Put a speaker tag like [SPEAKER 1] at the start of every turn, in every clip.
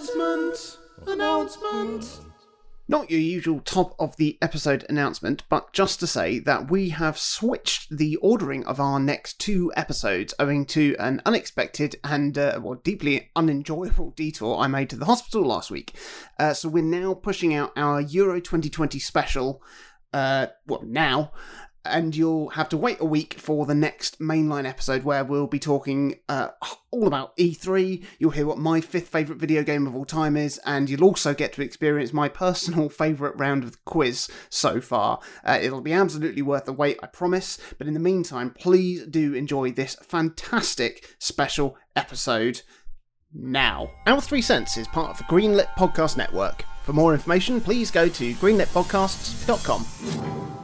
[SPEAKER 1] Announcement! Announcement!
[SPEAKER 2] Not your usual top of the episode announcement, but just to say that we have switched the ordering of our next two episodes owing to an unexpected and uh, well, deeply unenjoyable detour I made to the hospital last week. Uh, so we're now pushing out our Euro 2020 special. Uh, well, now, and you'll have to wait a week for the next mainline episode where we'll be talking uh, all about E3. You'll hear what my fifth favourite video game of all time is, and you'll also get to experience my personal favourite round of the quiz so far. Uh, it'll be absolutely worth the wait, I promise. But in the meantime, please do enjoy this fantastic special episode now. Our Three Cents is part of the Greenlit Podcast Network. For more information, please go to greenlitpodcasts.com.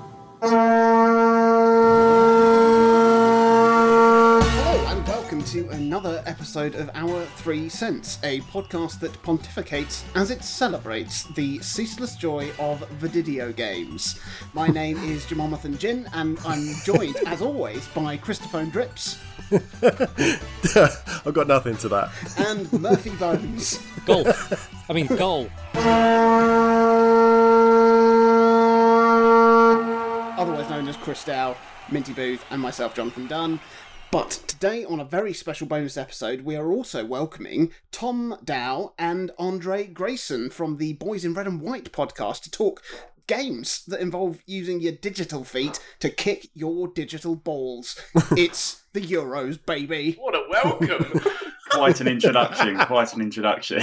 [SPEAKER 2] Hello and welcome to another episode of Our Three Cents, a podcast that pontificates as it celebrates the ceaseless joy of video games. My name is Jamonathan Jin, and I'm joined, as always, by Christophone Drips
[SPEAKER 1] I've got nothing to that.
[SPEAKER 2] and Murphy Bones.
[SPEAKER 3] Golf. I mean, goal.
[SPEAKER 2] otherwise known as Chris Dow, Minty Booth, and myself, Jonathan Dunn. But today, on a very special bonus episode, we are also welcoming Tom Dow and Andre Grayson from the Boys in Red and White podcast to talk games that involve using your digital feet to kick your digital balls. it's the Euros, baby.
[SPEAKER 4] What a welcome! quite an introduction. Quite an introduction.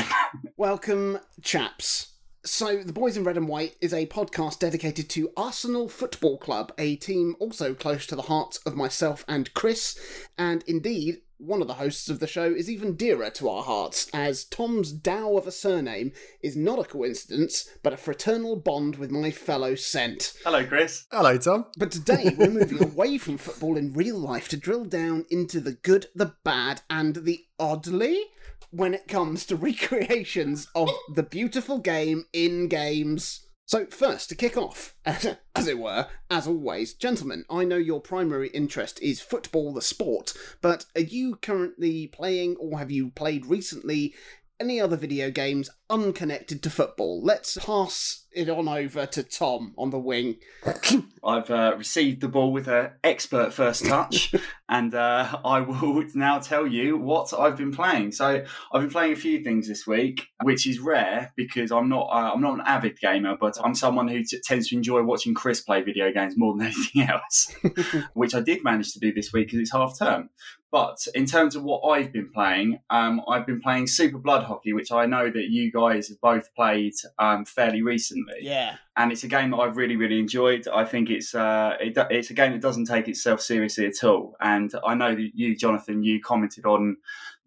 [SPEAKER 2] Welcome, chaps. So, The Boys in Red and White is a podcast dedicated to Arsenal Football Club, a team also close to the hearts of myself and Chris. And indeed, one of the hosts of the show is even dearer to our hearts, as Tom's Dow of a surname is not a coincidence, but a fraternal bond with my fellow Cent.
[SPEAKER 4] Hello, Chris.
[SPEAKER 1] Hello, Tom.
[SPEAKER 2] But today we're moving away from football in real life to drill down into the good, the bad, and the oddly when it comes to recreations of the beautiful game in games. So, first, to kick off, as it were, as always, gentlemen, I know your primary interest is football, the sport, but are you currently playing or have you played recently any other video games unconnected to football? Let's pass it on over to Tom on the wing.
[SPEAKER 4] I've uh, received the ball with an expert first touch, and uh, I will now tell you what I've been playing. So I've been playing a few things this week, which is rare because I'm not uh, I'm not an avid gamer, but I'm someone who t- tends to enjoy watching Chris play video games more than anything else, which I did manage to do this week because it's half term. But in terms of what I've been playing, um, I've been playing Super Blood Hockey, which I know that you guys have both played um, fairly recently.
[SPEAKER 2] Yeah.
[SPEAKER 4] and it's a game that I've really, really enjoyed. I think it's uh, it, it's a game that doesn't take itself seriously at all. And I know that you, Jonathan, you commented on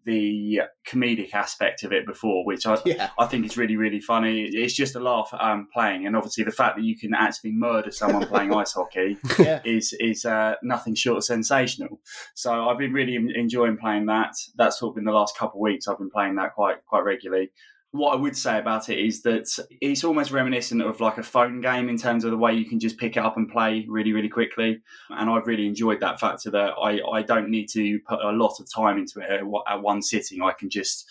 [SPEAKER 4] the comedic aspect of it before, which I
[SPEAKER 2] Yeah.
[SPEAKER 4] I think is really, really funny. It's just a laugh um, playing, and obviously the fact that you can actually murder someone playing ice hockey
[SPEAKER 2] Yeah.
[SPEAKER 4] is is uh, nothing short of sensational. So I've been really enjoying playing that. That's sort of in the last couple of weeks. I've been playing that quite quite regularly. What I would say about it is that it's almost reminiscent of like a phone game in terms of the way you can just pick it up and play really really quickly. And I've really enjoyed that factor that I I don't need to put a lot of time into it at, one- sitting. I can just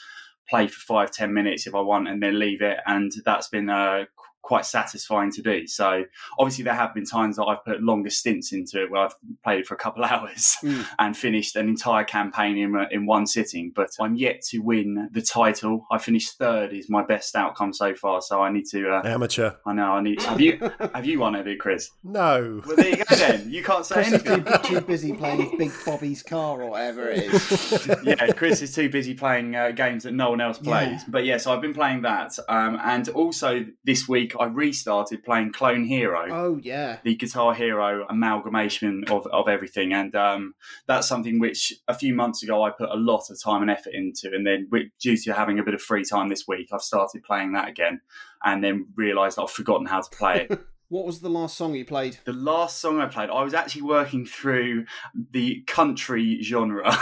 [SPEAKER 4] play for five ten minutes if I want and then leave it, and that's been qu- quite satisfying to do. So obviously there have been times that I've put longer stints into it where I've played it for a couple of hours
[SPEAKER 2] Mm.
[SPEAKER 4] and finished an entire campaign in uh, in one sitting. But I'm yet to win the title. I finished third is my best outcome so far. So I need to. Uh,
[SPEAKER 1] Amateur.
[SPEAKER 4] I know I need. Have you have you won it, Chris?
[SPEAKER 1] No.
[SPEAKER 4] Well, there you go. Then you can't say
[SPEAKER 2] Chris is too, too busy playing Big Bobby's car or whatever it is.
[SPEAKER 4] yeah, Chris is too busy playing uh, games that no one else plays.
[SPEAKER 2] Yeah.
[SPEAKER 4] But yes, I've been playing that, um, and also this week I restarted playing Clone Hero.
[SPEAKER 2] Oh yeah.
[SPEAKER 4] the Guitar Hero amalgamation of, of everything. And um, that's something which a few months ago I put a lot of time and effort into. And then, due to having a bit of free time this week, I've started playing that again and then realised I've forgotten how to play it.
[SPEAKER 2] What was the last song you played?
[SPEAKER 4] the last song I played, I was actually working through the country genre.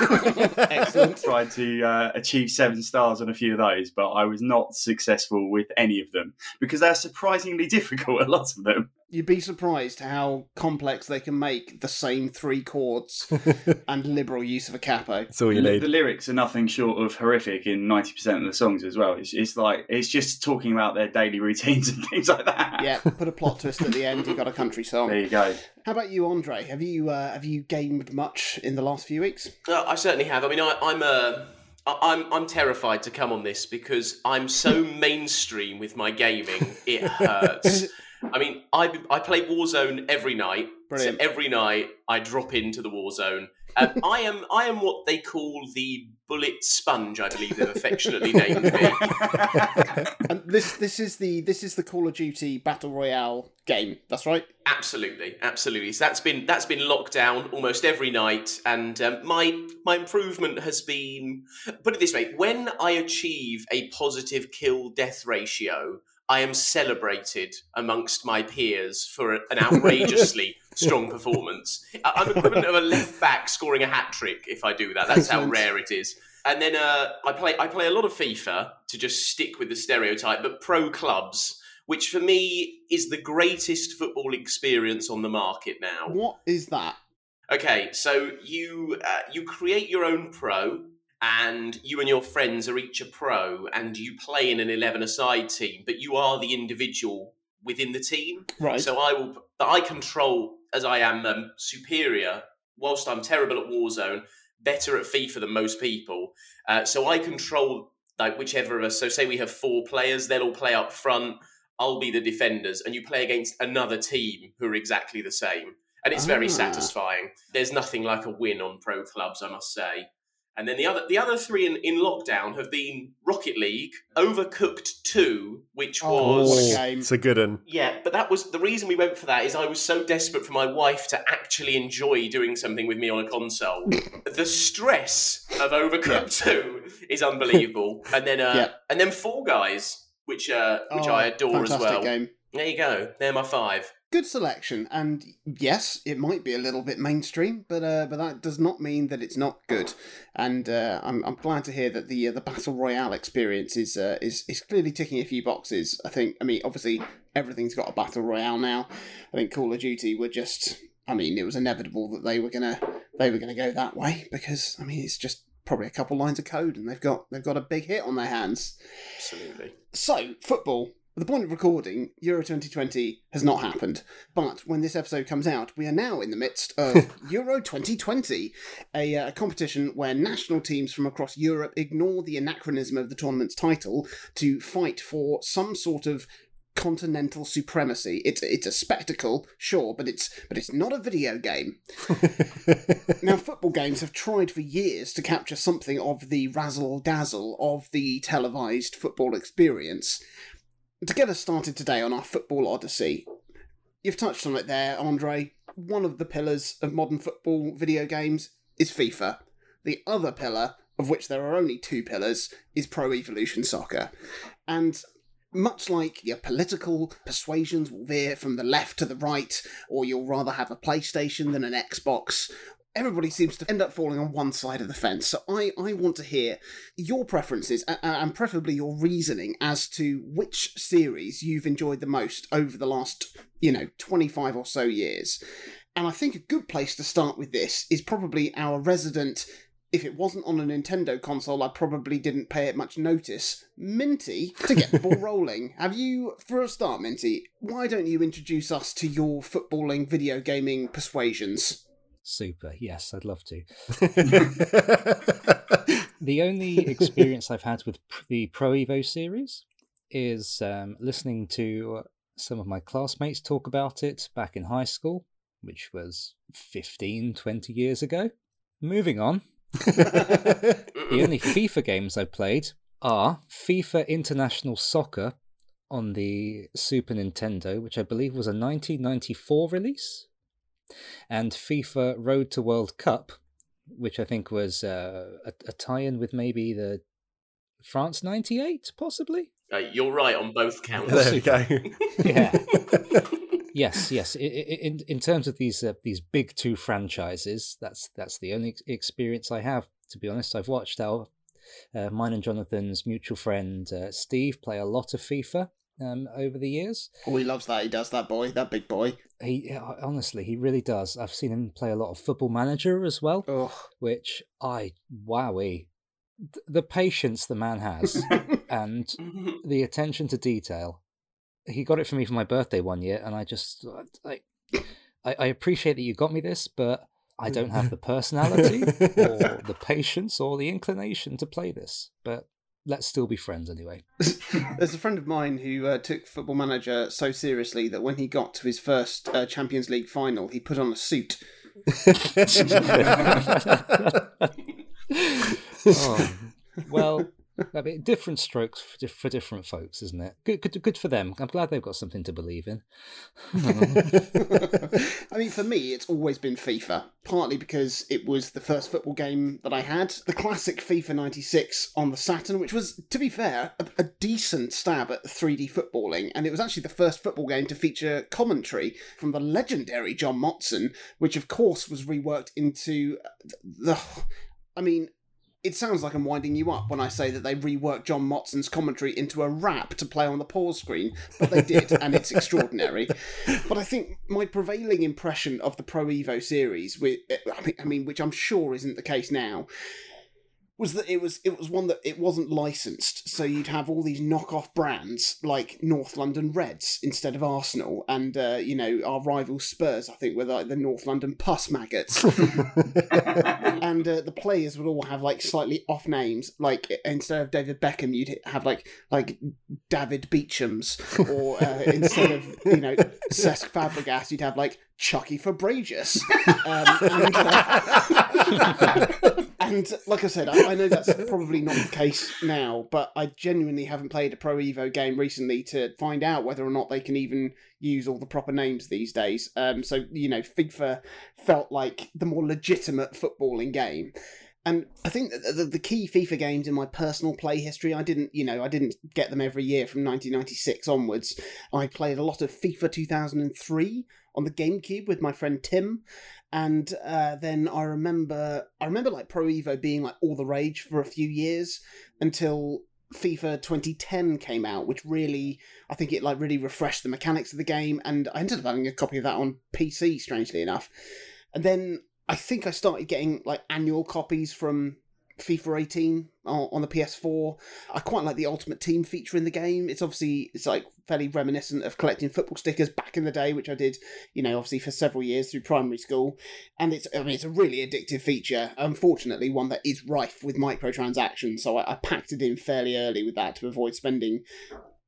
[SPEAKER 2] Excellent.
[SPEAKER 4] Tried to uh, achieve seven stars on a few of those, but I was not successful with any of them because they're surprisingly difficult, a lot of them.
[SPEAKER 2] You'd be surprised how complex they can make the same three chords and liberal use of a capo.
[SPEAKER 1] That's all you
[SPEAKER 4] the,
[SPEAKER 1] need.
[SPEAKER 4] the lyrics are nothing short of horrific in 90% of the songs as well. It's, it's like, it's just talking about their daily routines and things like that.
[SPEAKER 2] Yeah, put a plot twist at the end. You've got a country song.
[SPEAKER 4] There you go.
[SPEAKER 2] How about you, Andre? Have you uh, have you gamed much in the last few weeks?
[SPEAKER 5] Uh, I certainly have. I mean, I, I'm uh, I- I'm I'm terrified to come on this because I'm so mainstream with my gaming. It hurts. I mean, I I play Warzone every night.
[SPEAKER 2] Brilliant.
[SPEAKER 5] So every night I drop into the Warzone. Um, I am I am what they call the bullet sponge. I believe they've affectionately named me.
[SPEAKER 2] And this this is the this is the Call of Duty Battle Royale game. That's right.
[SPEAKER 5] Absolutely, absolutely. So that's been that's been locked down almost every night, and um, my my improvement has been put it this way: when I achieve a positive kill death ratio, I am celebrated amongst my peers for an outrageously strong performance. I'm equivalent of a left back scoring a hat trick if I do that. That's how rare it is. And then uh, I play I play a lot of FIFA to just stick with the stereotype, but pro clubs which for me is the greatest football experience on the market now.
[SPEAKER 2] What is that?
[SPEAKER 5] Okay, so you uh, you create your own pro, and you and your friends are each a pro, and you play in an eleven-a-side team, but you are the individual within the team.
[SPEAKER 2] Right.
[SPEAKER 5] So I will, but I control as I am um, superior. Whilst I'm terrible at Warzone, better at FIFA than most people. Uh, so I control like whichever of us. So say we have four players, they'll all play up front. I'll be the defenders, and you play against another team who are exactly the same, and it's very
[SPEAKER 2] Ah.
[SPEAKER 5] satisfying. There's nothing like a win on pro clubs, I must say. And then the other the other three in, in lockdown have been Rocket League, Overcooked Two, which
[SPEAKER 2] Oh,
[SPEAKER 5] was
[SPEAKER 2] what a game.
[SPEAKER 1] It's a good one.
[SPEAKER 5] yeah, but that was the reason we went for that. Is I was so desperate for my wife to actually enjoy doing something with me on a console. the stress of Overcooked Two is unbelievable, and then uh,
[SPEAKER 2] Yeah.
[SPEAKER 5] and then Fall Guys, which uh, which
[SPEAKER 2] Oh,
[SPEAKER 5] I adore as well.
[SPEAKER 2] Game.
[SPEAKER 5] There you go. They're my five.
[SPEAKER 2] Good selection, and yes, it might be a little bit mainstream, but uh, but that does not mean that it's not good. And uh, I'm I'm glad to hear that the uh, the battle royale experience is uh, is is clearly ticking a few boxes. I think. I mean, obviously, everything's got a battle royale now. I think Call of Duty were just. I mean, it was inevitable that they were gonna they were gonna go that way because I mean, it's just probably a couple lines of code, and they've got they've got a big hit on their hands.
[SPEAKER 5] Absolutely.
[SPEAKER 2] So, football. At the point of recording, Euro 2020 has not happened. But when this episode comes out, we are now in the midst of Euro 2020, a uh, competition where national teams from across Europe ignore the anachronism of the tournament's title to fight for some sort of continental supremacy. It's it's a spectacle, sure, but it's but it's not a video game. Now, football games have tried for years to capture something of the razzle dazzle of the televised football experience. To get us started today on our football odyssey, you've touched on it there, Andre. One of the pillars of modern football video games is FIFA. The other pillar, of which there are only two pillars, is Pro Evolution Soccer. And much like your political persuasions will veer from the left to the right, or you'll rather have a PlayStation than an Xbox, everybody seems to end up falling on one side of the fence. So I, I want to hear your preferences a- a- and preferably your reasoning as to which series you've enjoyed the most over the last, you know, 25 or so years. And I think a good place to start with this is probably our resident. If it wasn't on a Nintendo console, I probably didn't pay it much notice. Minty, to get the ball rolling. Have you, for a start, Minty, why don't you introduce us to your footballing video gaming persuasions?
[SPEAKER 3] Super. Yes, I'd love to. The only experience I've had with the Pro Evo series is um, listening to some of my classmates talk about it back in high school, which was 15, 20 years ago. Moving on. The only FIFA games I've played are FIFA International Soccer on the Super Nintendo, which I believe was a 1994 release, and FIFA Road to World Cup, which I think was uh, a, a tie-in with maybe the France '98, possibly.
[SPEAKER 5] Uh, you're right on both counts.
[SPEAKER 1] there we go.
[SPEAKER 3] Yeah. Yes, yes. I- I- In in terms of these uh, these big two franchises, that's that's the only experience I have. To be honest, I've watched our uh, mine and Jonathan's mutual friend uh, Steve play a lot of FIFA, um, over the years.
[SPEAKER 2] Oh, he loves that. He does that boy, that big boy.
[SPEAKER 3] He honestly, he really does. I've seen him play a lot of Football Manager as well,
[SPEAKER 2] Oh,
[SPEAKER 3] which I wowie, Th- the patience the man has and the attention to detail. He got it for me for my birthday one year, and I just uh, I, I, I appreciate that you got me this, but I don't have the personality or the patience or the inclination to play this. But let's still be friends anyway.
[SPEAKER 2] There's a friend of mine who uh, took Football Manager so seriously that when he got to his first uh, Champions League final, he put on a suit.
[SPEAKER 3] oh, well, I mean, different strokes for, for different folks, isn't it? Good, good, good for them. I'm glad they've got something to believe in.
[SPEAKER 2] I mean, for me, it's always been FIFA, partly because it was the first football game that I had. The classic FIFA 96 on the Saturn, which was, to be fair, a, a decent stab at 3D footballing, and it was actually the first football game to feature commentary from the legendary John Motson, which, of course, was reworked into the. I mean, it sounds like I'm winding you up when I say that they reworked John Motson's commentary into a rap to play on the pause screen, but they did, and it's extraordinary. But I think my prevailing impression of the Pro Evo series, with I mean, I mean, which I'm sure isn't the case now, was that it was it was one that it wasn't licensed, so you'd have all these knockoff brands like North London Reds instead of Arsenal, and uh, you know our rival Spurs, I think, were like the North London Puss Maggots and uh, the players would all have like slightly off names. Like instead of David Beckham, you'd have like like David Beecham's, or uh, instead of you know Cesc Fabregas, you'd have like Chucky Fabragius. Um, and, uh, and like I said, I, I know that's probably not the case now, but I genuinely haven't played a Pro Evo game recently to find out whether or not they can even use all the proper names these days. Um, so you know, FIFA felt like the more legitimate footballing game. And I think the, the key FIFA games in my personal play history, I didn't, you know, I didn't get them every year from 1996 onwards. I played a lot of FIFA 2003 on the GameCube with my friend Tim, and uh, then I remember, I remember like Pro Evo being like all the rage for a few years until FIFA 2010 came out, which really, I think it like really refreshed the mechanics of the game, and I ended up having a copy of that on PC, strangely enough. And then I think I started getting like annual copies from FIFA 18 on, the PS4. I quite like the Ultimate Team feature in the game. It's obviously it's like fairly reminiscent of collecting football stickers back in the day, which I did, you know, obviously for several years through primary school. And it's I mean it's a really addictive feature. Unfortunately, one that is rife with microtransactions. So I, I packed it in fairly early with that to avoid spending,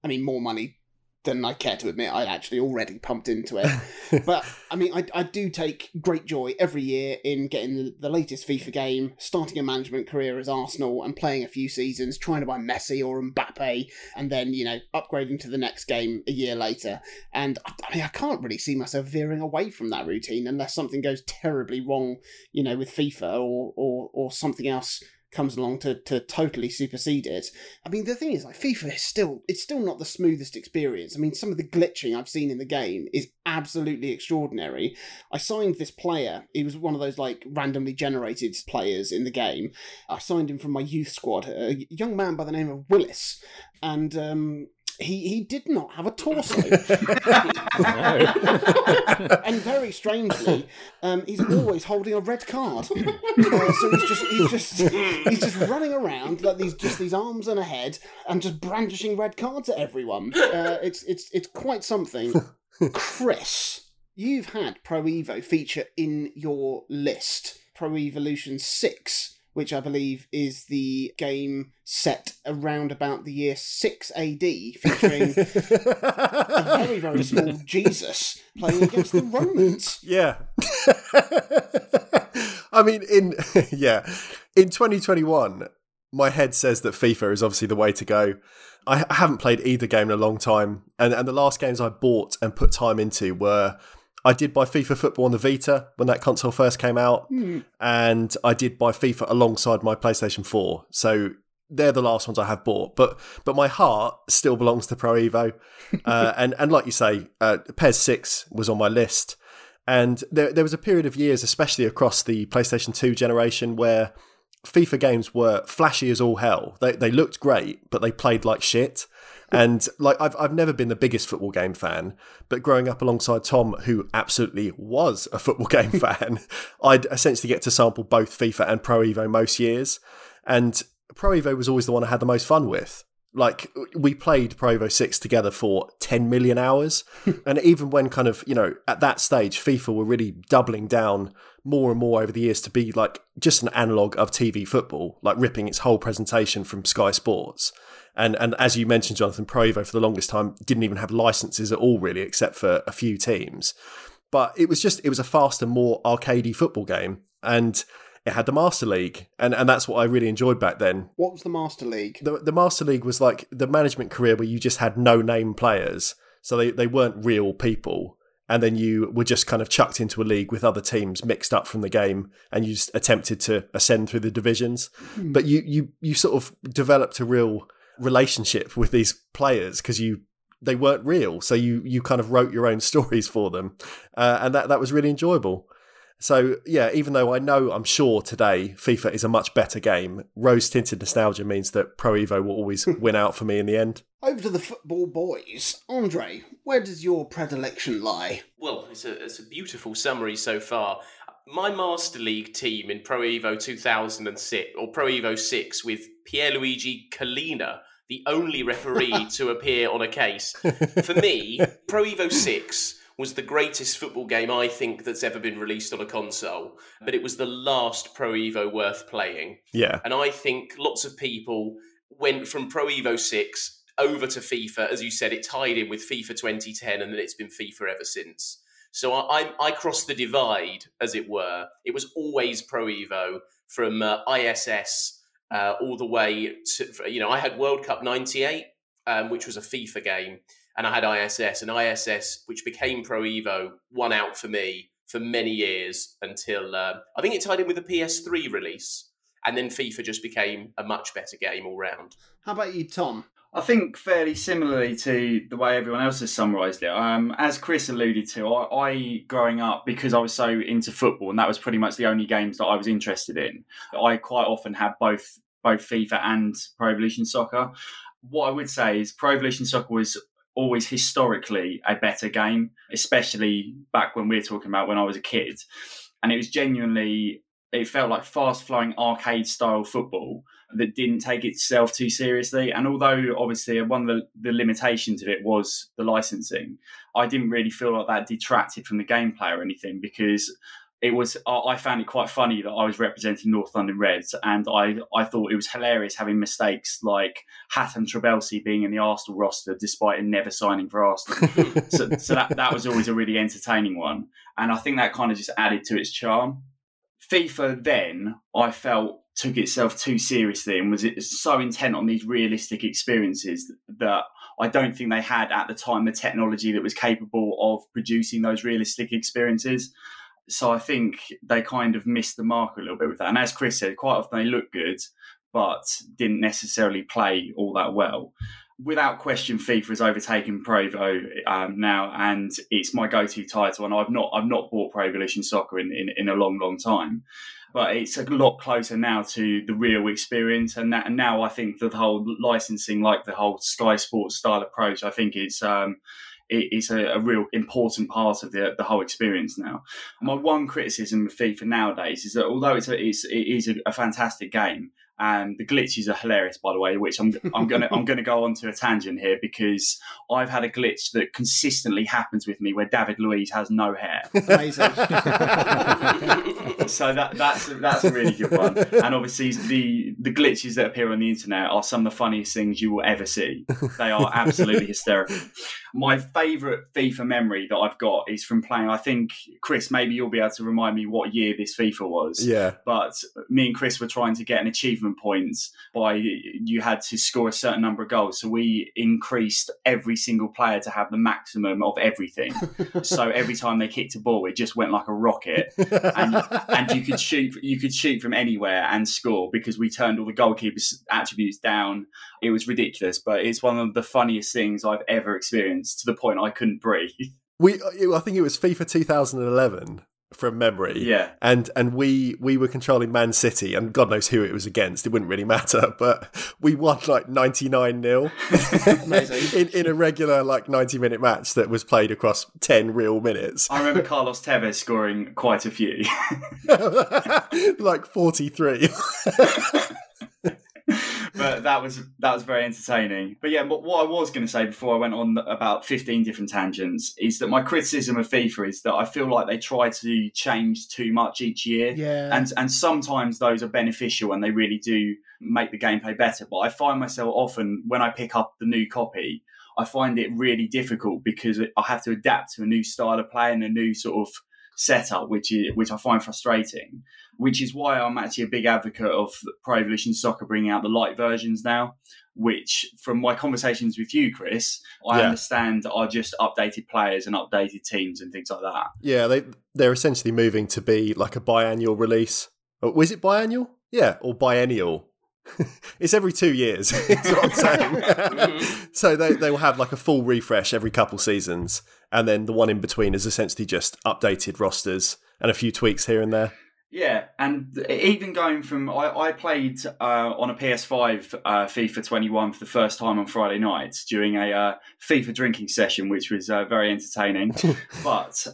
[SPEAKER 2] I mean, more money than I care to admit. I'd actually already pumped into it. but I mean, I, I do take great joy every year in getting the, the latest FIFA game, starting a management career as Arsenal, and playing a few seasons, trying to buy Messi or Mbappe, and then you know upgrading to the next game a year later. And I, I mean, I can't really see myself veering away from that routine unless something goes terribly wrong, you know, with FIFA or or or something else comes along to, to totally supersede it. I mean, the thing is, like FIFA is still it's still not the smoothest experience. I mean, some of the glitching I've seen in the game is absolutely extraordinary. I signed this player. He was one of those like randomly generated players in the game. I signed him from my youth squad, a young man by the name of Willis, and um, he he did not have a torso. and very strangely, um, he's always holding a red card. Uh, so he's just he's just he's just running around like these just these arms and a head and just brandishing red cards at everyone. Uh, it's it's it's quite something. Chris, you've had Pro Evo feature in your list. Pro Evolution Six which I believe is the game set around about the year 6 AD, featuring a very, very small Jesus playing against the Romans.
[SPEAKER 1] Yeah. I mean, in yeah, in 2021, my head says that FIFA is obviously the way to go. I haven't played either game in a long time, and and the last games I bought and put time into were. I did buy FIFA Football on the Vita when that console first came out,
[SPEAKER 2] Hmm.
[SPEAKER 1] and I did buy FIFA alongside my PlayStation 4. So they're the last ones I have bought. But but my heart still belongs to Pro Evo, uh, and and like you say, uh, PES Six was on my list, and there there was a period of years, especially across the PlayStation Two generation, where FIFA games were flashy as all hell. They they looked great, but they played like shit. And like I've I've never been the biggest football game fan, but growing up alongside Tom, who absolutely was a football game fan, I'd essentially get to sample both FIFA and Pro Evo most years, and Pro Evo was always the one I had the most fun with. Like we played Pro Evo Six together for ten million hours, and even when kind of you know at that stage, FIFA were really doubling down more and more over the years to be like just an analog of TV football, like ripping its whole presentation from Sky Sports. And and as you mentioned, Jonathan, Pro Evo for the longest time didn't even have licenses at all, really, except for a few teams. But it was just it was a faster, more arcadey football game, and it had the Master League, and and that's what I really enjoyed back then.
[SPEAKER 2] What was the Master League?
[SPEAKER 1] The the Master League was like the management career where you just had no name players, so they they weren't real people and then you were just kind of chucked into a league with other teams mixed up from the game and you just attempted to ascend through the divisions mm. but you you you sort of developed a real relationship with these players because you they weren't real so you you kind of wrote your own stories for them uh, and that that was really enjoyable so yeah, even though I know I'm sure today FIFA is a much better game, rose tinted nostalgia means that Pro Evo will always win out for me in the end.
[SPEAKER 2] Over to the football boys, Andre. Where does your predilection lie?
[SPEAKER 5] Well, it's a it's a beautiful summary so far. My Master League team in Pro Evo 2006 or Pro Evo 6 with Pierluigi Collina, the only referee to appear on a case. For me, Pro Evo 6 was the greatest football game I think that's ever been released on a console, but it was the last Pro Evo worth playing.
[SPEAKER 1] Yeah.
[SPEAKER 5] And I think lots of people went from Pro Evo 6 over to FIFA. As you said, it tied in with FIFA 2010 and then it's been FIFA ever since. So I, I, I crossed the divide, as it were. It was always Pro Evo from uh, ISS uh, all the way to, you know, I had World Cup 98, um, which was a FIFA game and I had ISS, and ISS, which became Pro Evo, won out for me for many years until uh, I think it tied in with the PS3 release, and then FIFA just became a much better game all round.
[SPEAKER 2] How about you, Tom?
[SPEAKER 4] I think fairly similarly to the way everyone else has summarised it. Um, as Chris alluded to, I, I, growing up because I was so into football, and that was pretty much the only games that I was interested in. I quite often had both both FIFA and Pro Evolution Soccer. What I would say is Pro Evolution Soccer was always historically a better game, especially back when we are talking about when I was a kid. And it was genuinely, it felt like fast flowing arcade style football that didn't take itself too seriously. And although obviously one of the, the limitations of it was the licensing, I didn't really feel like that detracted from the gameplay or anything because it was I found it quite funny that I was representing North London Reds, and I I thought it was hilarious having mistakes like Hatem Trabelsi being in the Arsenal roster despite him never signing for Arsenal. so, so that that was always a really entertaining one, and I think that kind of just added to its charm. FIFA then I felt took itself too seriously and was so intent on these realistic experiences that I don't think they had at the time the technology that was capable of producing those realistic experiences so I think they kind of missed the mark a little bit with that. And as Chris said, quite often they look good, but didn't necessarily play all that well. Without question, FIFA has overtaken Provo um, now, and it's my go-to title. And I've not, I've not bought Pro Evolution Soccer in, in, in a long, long time, but it's a lot closer now to the real experience. And, that, and now I think the whole licensing, like the whole Sky Sports style approach, I think it's um, is a, a, real important part of the, the whole experience now. My one criticism of FIFA nowadays is that although it's a, it's, it is a, a fantastic game, and the glitches are hilarious, by the way. Which I'm I'm gonna I'm gonna go on to a tangent here because I've had a glitch that consistently happens with me where David Luiz has no hair. Amazing. so that that's that's a really good one. And obviously the the glitches that appear on the internet are some of the funniest things you will ever see. They are absolutely hysterical. My favourite FIFA memory that I've got is from playing. I think Chris, maybe you'll be able to remind me what year this FIFA was.
[SPEAKER 1] Yeah.
[SPEAKER 4] But me and Chris were trying to get an achievement points by you had to score a certain number of goals. So we increased every single player to have the maximum of everything. so every time they kicked a ball, it just went like a rocket, and, and you could shoot. You could shoot from anywhere and score because we turned all the goalkeepers' attributes down. It was ridiculous, but it's one of the funniest things I've ever experienced to the point I couldn't breathe.
[SPEAKER 1] We, uh, I think it was FIFA 2011 from memory.
[SPEAKER 4] Yeah.
[SPEAKER 1] And and we we were controlling Man City and God knows who it was against. It wouldn't really matter, but we won like 99 nil in, in a regular like 90 minute match that was played across 10 real minutes.
[SPEAKER 4] I remember Carlos Tevez scoring quite a few.
[SPEAKER 1] like 43.
[SPEAKER 4] But that was that was very entertaining. But yeah, but what I was going to say before I went on about fifteen different tangents is that my criticism of FIFA is that I feel like they try to change too much each year,
[SPEAKER 2] Yeah.
[SPEAKER 4] and and sometimes those are beneficial and they really do make the gameplay better. But I find myself often when I pick up the new copy, I find it really difficult because I have to adapt to a new style of play and a new sort of setup, which is which I find frustrating. Which is why I'm actually a big advocate of Pro Evolution Soccer bringing out the light versions now. Which, from my conversations with you, Chris, I
[SPEAKER 1] Yeah.
[SPEAKER 4] understand are just updated players and updated teams and things like that.
[SPEAKER 1] yeah, they they're essentially moving to be like a biannual release. Oh, was it biannual? Yeah, or biennial. it's every two years. is what I'm saying. Mm-hmm. so they they will have like a full refresh every couple seasons, and then the one in between is essentially just updated rosters and a few tweaks here and there.
[SPEAKER 4] Yeah, and even going from I, I played uh, on a PS5 uh, FIFA 21 for the first time on Friday night during a uh, FIFA drinking session, which was uh, very entertaining. but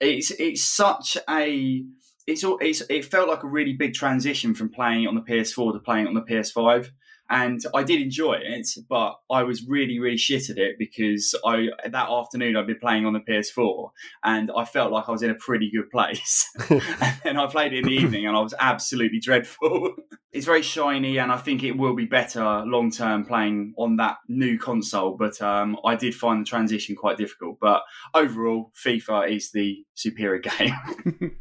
[SPEAKER 4] it's it's such a it's, all- it's it felt like a really big transition from playing it on the PS4 to playing it on the PS5. And I did enjoy it, but I was really, really shit at it because I that afternoon I'd been playing on the PS4 and I felt like I was in a pretty good place. and I played it in the evening and I was absolutely dreadful. it's very shiny and I think it will be better long term playing on that new console. But um, I did find the transition quite difficult. But overall, FIFA is the superior game.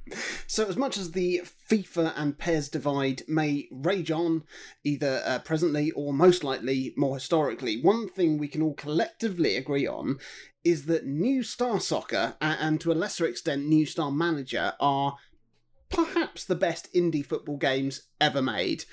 [SPEAKER 2] So, as much as the FIFA and PES divide may rage on, either uh, presently or most likely more historically, one thing we can all collectively agree on is that New Star Soccer and to a lesser extent New Star Manager are perhaps the best indie football games ever made.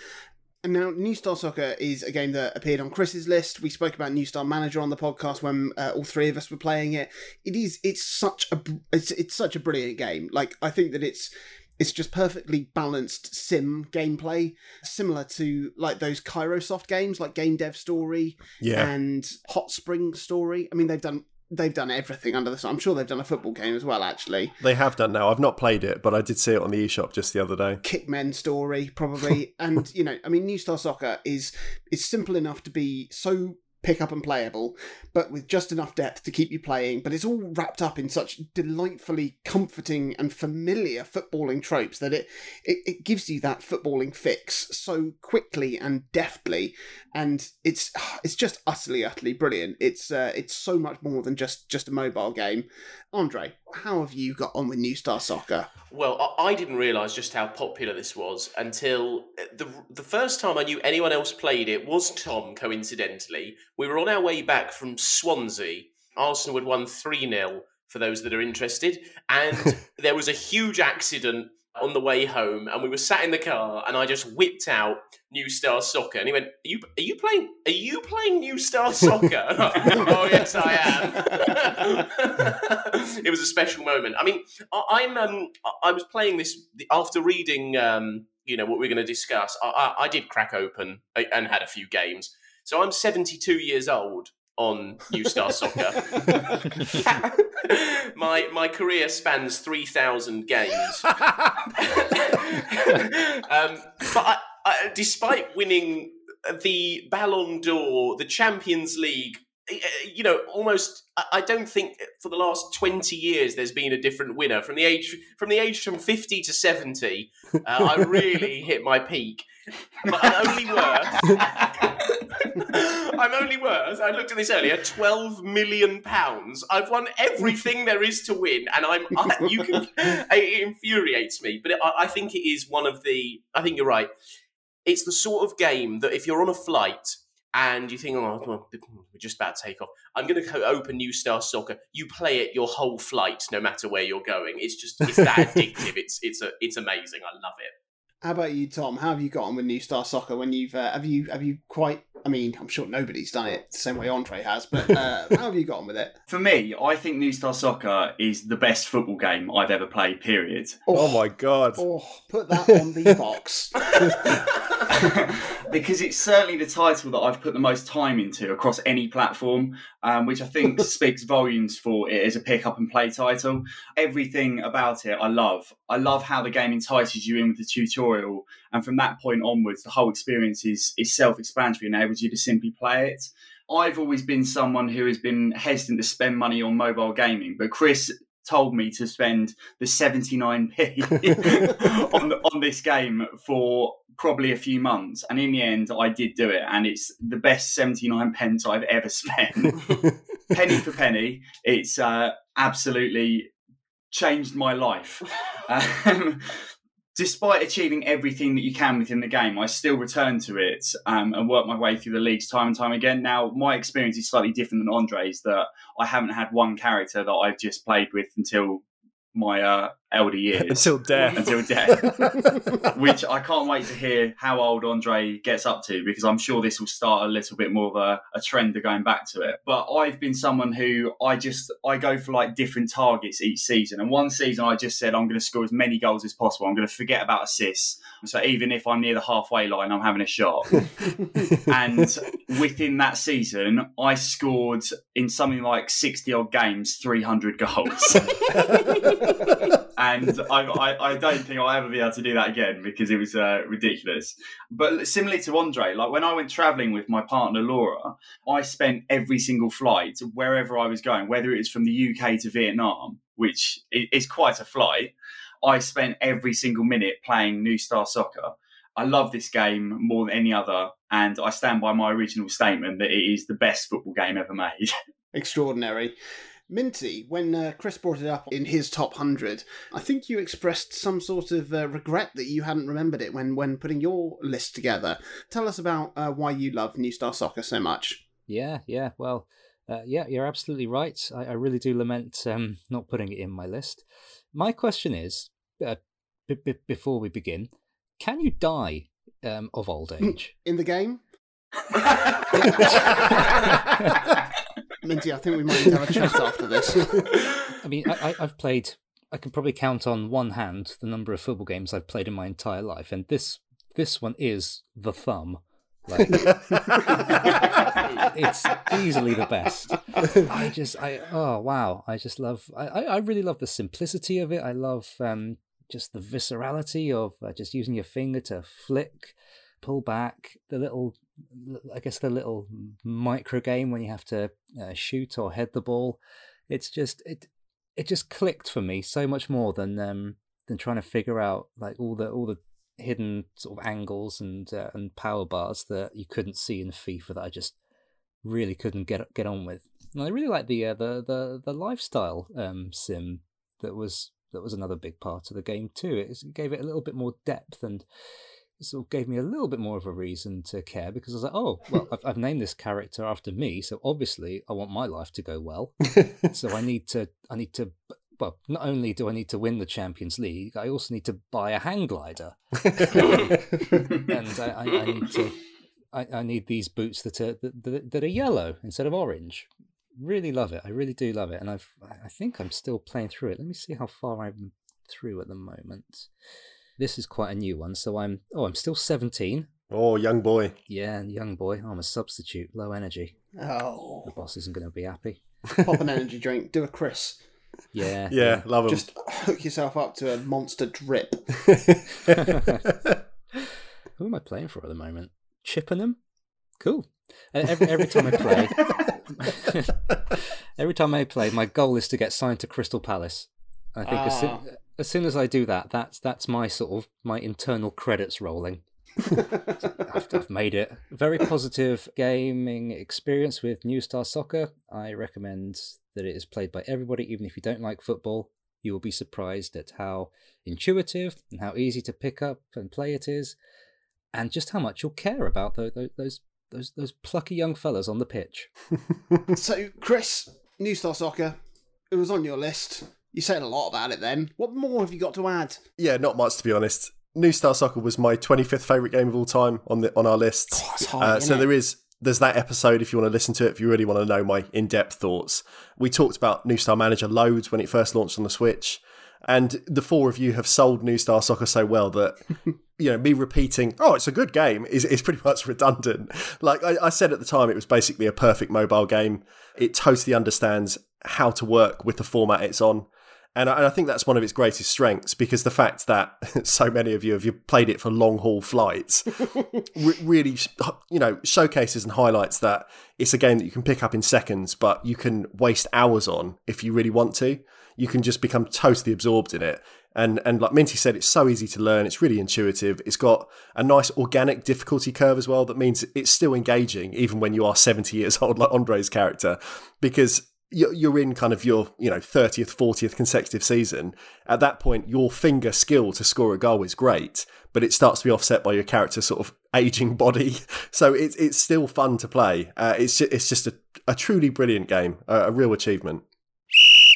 [SPEAKER 2] And now, New Star Soccer is a game that appeared on Chris's list. We spoke about New Star Manager on the podcast when uh, all three of us were playing it. It is it's such a it's it's such a brilliant game. Like I think that it's it's just perfectly balanced sim gameplay, similar to like those Kairosoft games, like Game Dev Story
[SPEAKER 1] Yeah,
[SPEAKER 2] and Hot Spring Story. I mean, they've done they've done everything under the sun. I'm sure they've done a football game as well, actually.
[SPEAKER 1] they have done now. I've not played it, but I did see it on the eShop just the other day.
[SPEAKER 2] Kickmen story, probably. and you know, I mean, New Star Soccer is is simple enough to be so pick up and playable, but with just enough depth to keep you playing. But it's all wrapped up in such delightfully comforting and familiar footballing tropes that it it, it gives you that footballing fix so quickly and deftly, and it's it's just utterly utterly brilliant. It's uh, it's so much more than just just a mobile game. Andre, how have you got on with New Star Soccer?
[SPEAKER 5] Well, I didn't realise just how popular this was until the the first time I knew anyone else played it was Tom. Coincidentally, we were on our way back from Swansea. Arsenal had won three 0 for those that are interested, and there was a huge accident on the way home, and we were sat in the car, and I just whipped out New Star Soccer, and he went, "Are you are you playing? Are you playing New Star Soccer?" Went, oh yes, I am. it was a special moment. I mean, I, I'm um, I- was playing this after reading um, you know what we're going to discuss. I, I, I did crack open and had a few games. So I'm 72 years old on New Star Soccer. my my career spans 3,000 games. um, but I, I, despite winning the Ballon d'Or, the Champions League, you know, almost I- I don't think for the last 20 years there's been a different winner from the age from the age from 50 to 70. Uh, I really hit my peak. But I'm only worth I'm only worth I looked at this earlier 12 million pounds. I've won everything there is to win and I'm I, you can it infuriates me, but I, I think it is one of the I think you're right. It's the sort of game that if you're on a flight and you think, oh, we're just about to take off. I'm going to open New Star Soccer. You play it your whole flight, no matter where you're going. It's just it's that addictive. It's it's a it's amazing. I love it.
[SPEAKER 2] How about you, Tom? How have you got on with New Star Soccer? When you've uh, have you have you quite I mean, I'm sure nobody's done it the same way Andre has, but uh, how have you got on with it?
[SPEAKER 4] For me, I think New Star Soccer is the best football game I've ever played, period.
[SPEAKER 1] Oh, my god.
[SPEAKER 2] Oh, put that on the box.
[SPEAKER 4] because it's certainly the title that I've put the most time into across any platform, um, which I think speaks volumes for it as a pick up and play title. Everything about it I love. I love how the game entices you in with the tutorial, and from that point onwards, the whole experience is, is self explanatory and enables you to simply play it. I've always been someone who has been hesitant to spend money on mobile gaming, but Chris told me to spend the 79p on, on this game for probably a few months. And in the end, I did do it. And it's the best 79 pence I've ever spent. penny for penny. It's uh, absolutely changed my life. Um, despite achieving everything that you can within the game, I still return to it um, and work my way through the leagues time and time again. Now, my experience is slightly different than Andre's, that I haven't had one character that I've just played with until my uh, elder years
[SPEAKER 1] until death.
[SPEAKER 4] Until death. Which I can't wait to hear how old Andre gets up to because I'm sure this will start a little bit more of a, a trend of going back to it. But I've been someone who I just I go for like different targets each season. And one season I just said I'm going to score as many goals as possible. I'm going to forget about assists. So even if I'm near the halfway line, I'm having a shot. and within that season, I scored in something like 60 odd games, 300 goals and I, I, I, don't think I'll ever be able to do that again because it was uh, ridiculous. But similarly to Andre, like when I went traveling with my partner Laura, I spent every single flight wherever I was going, whether it was from the UK to Vietnam, which is quite a flight. I spent every single minute playing New Star Soccer. I love this game more than any other, and I stand by my original statement that it is the best football game ever made.
[SPEAKER 2] Extraordinary. Minty, when uh, Chris brought it up in his top 100, I think you expressed some sort of uh, regret that you hadn't remembered it when, when putting your list together. Tell us about uh, why you love New Star Soccer so much.
[SPEAKER 3] Yeah, yeah, well, uh, yeah, you're absolutely right. I, I really do lament um, not putting it in my list. My question is uh, b- b- before we begin, can you die um, of old age?
[SPEAKER 2] In the game? Minty, I think we might need have a chat after this.
[SPEAKER 3] I mean, I, have played. I can probably count on one hand the number of football games I've played in my entire life, and this this one is the thumb. Like, it's easily the best. I just, I oh wow, I just love. I, I really love the simplicity of it. I love um, just the viscerality of uh, just using your finger to flick, pull back, the little I guess the little micro game when you have to uh, shoot or head the ball. It's just it it just clicked for me so much more than um than trying to figure out like all the all the hidden sort of angles and uh, and power bars that you couldn't see in FIFA that I just really couldn't get get on with. And I really like the uh, the the the lifestyle um, sim that was that was another big part of the game too. It gave it a little bit more depth and sort of gave me a little bit more of a reason to care because I was like, oh, well, I've, I've named this character after me, so obviously I want my life to go well. so I need to, I need to, well, not only do I need to win the Champions League, I also need to buy a hang glider, and I, I, I, need to, I, I, need these boots that are that, that are yellow instead of orange. Really love it. I really do love it, and I've, I think I'm still playing through it. Let me see how far I'm through at the moment. This is quite a new one, so I'm oh I'm still 17.
[SPEAKER 1] Oh, young boy.
[SPEAKER 3] Yeah, young boy. I'm a substitute, low energy.
[SPEAKER 2] Oh,
[SPEAKER 3] the boss isn't going to be happy.
[SPEAKER 2] Pop an energy drink. Do a Chris.
[SPEAKER 3] Yeah,
[SPEAKER 1] yeah, yeah. love him.
[SPEAKER 2] Just hook yourself up to a monster drip.
[SPEAKER 3] Who am I playing for at the moment? Chippenham. Cool. Every every time I play, every time I play, my goal is to get signed to Crystal Palace. I think as, soon, ah as soon as I do that, that's that's my sort of my internal credits rolling. I've, I've, made it. Very positive gaming experience with New Star Soccer. I recommend that it is played by everybody, even if you don't like football. You will be surprised at how intuitive and how easy to pick up and play it is, and just how much you'll care about those those those, those plucky young fellas on the pitch.
[SPEAKER 2] so, Chris, New Star Soccer, it was on your list. You said a lot about it then. What more have you got to add?
[SPEAKER 1] Yeah, not much to be honest. New Star Soccer was my 25th favourite game of all time on the on our list.
[SPEAKER 2] Oh, hard,
[SPEAKER 1] uh, so
[SPEAKER 2] it?
[SPEAKER 1] there is there's that episode if you want to listen to it, if you really want to know my in depth thoughts. We talked about New Star Manager loads when it first launched on the Switch. And the four of you have sold New Star Soccer so well that, you know, me repeating, oh, it's a good game is, is pretty much redundant. Like I, I said at the time, it was basically a perfect mobile game. It totally understands how to work with the format it's on. And I, think that's one of its greatest strengths because the fact that so many of you have played it for long haul flights really, you know, showcases and highlights that it's a game that you can pick up in seconds, but you can waste hours on if you really want to. You can just become totally absorbed in it. And and like Minty said, it's so easy to learn. It's really intuitive. It's got a nice organic difficulty curve as well. That means it's still engaging even when you are seventy years old, like Andre's character, because you're in kind of your you know 30th 40th consecutive season. At that point your finger skill to score a goal is great but it starts to be offset by your character sort of aging body. So it's it's still fun to play. Uh, it's it's just a, a truly brilliant game a, a real achievement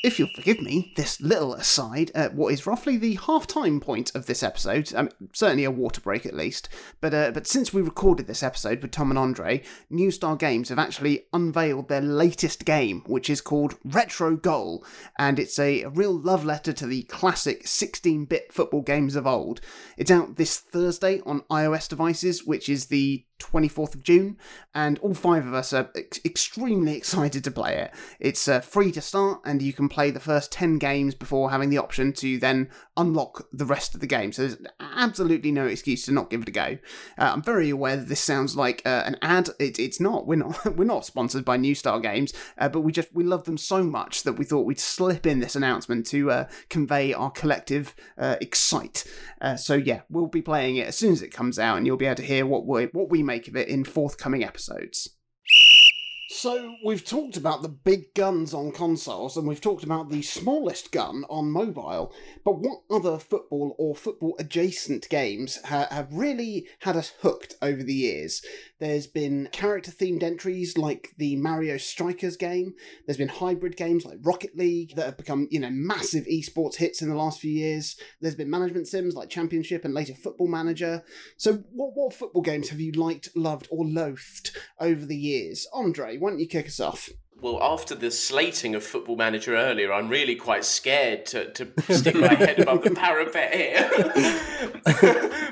[SPEAKER 2] if you'll forgive me, this little aside at what is roughly the half-time point of this episode, um, certainly a water break at least, but uh, but since we recorded this episode with Tom and Andre, New Star Games have actually unveiled their latest game, which is called Retro Goal, and it's a, a real love letter to the classic 16-bit football games of old. It's out this Thursday on iOS devices, which is the 24th of June, and all five of us are ex- extremely excited to play it. It's uh, free to start, and you can play the first 10 games before having the option to then unlock the rest of the game. So there's absolutely no excuse to not give it a go. Uh, I'm very aware that this sounds like uh, an ad. It, it's not. We're not. We're not sponsored by New Star Games, uh, but we just we love them so much that we thought we'd slip in this announcement to uh, convey our collective uh, excite. so yeah, we'll be playing it as soon as it comes out, and you'll be able to hear what we what we make of it in forthcoming episodes. So, we've talked about the big guns on consoles and we've talked about the smallest gun on mobile, but what other football or football adjacent games ha- have really had us hooked over the years? There's been character themed entries like the Mario Strikers game, there's been hybrid games like Rocket League that have become, you know, massive esports hits in the last few years. There's been management sims like Championship and later Football Manager. So, what, what football games have you liked, loved, or loathed over the years? Andre, why don't you kick us off?
[SPEAKER 5] Well, after the slating of Football Manager earlier, I'm really quite scared to, to stick my head above the parapet here.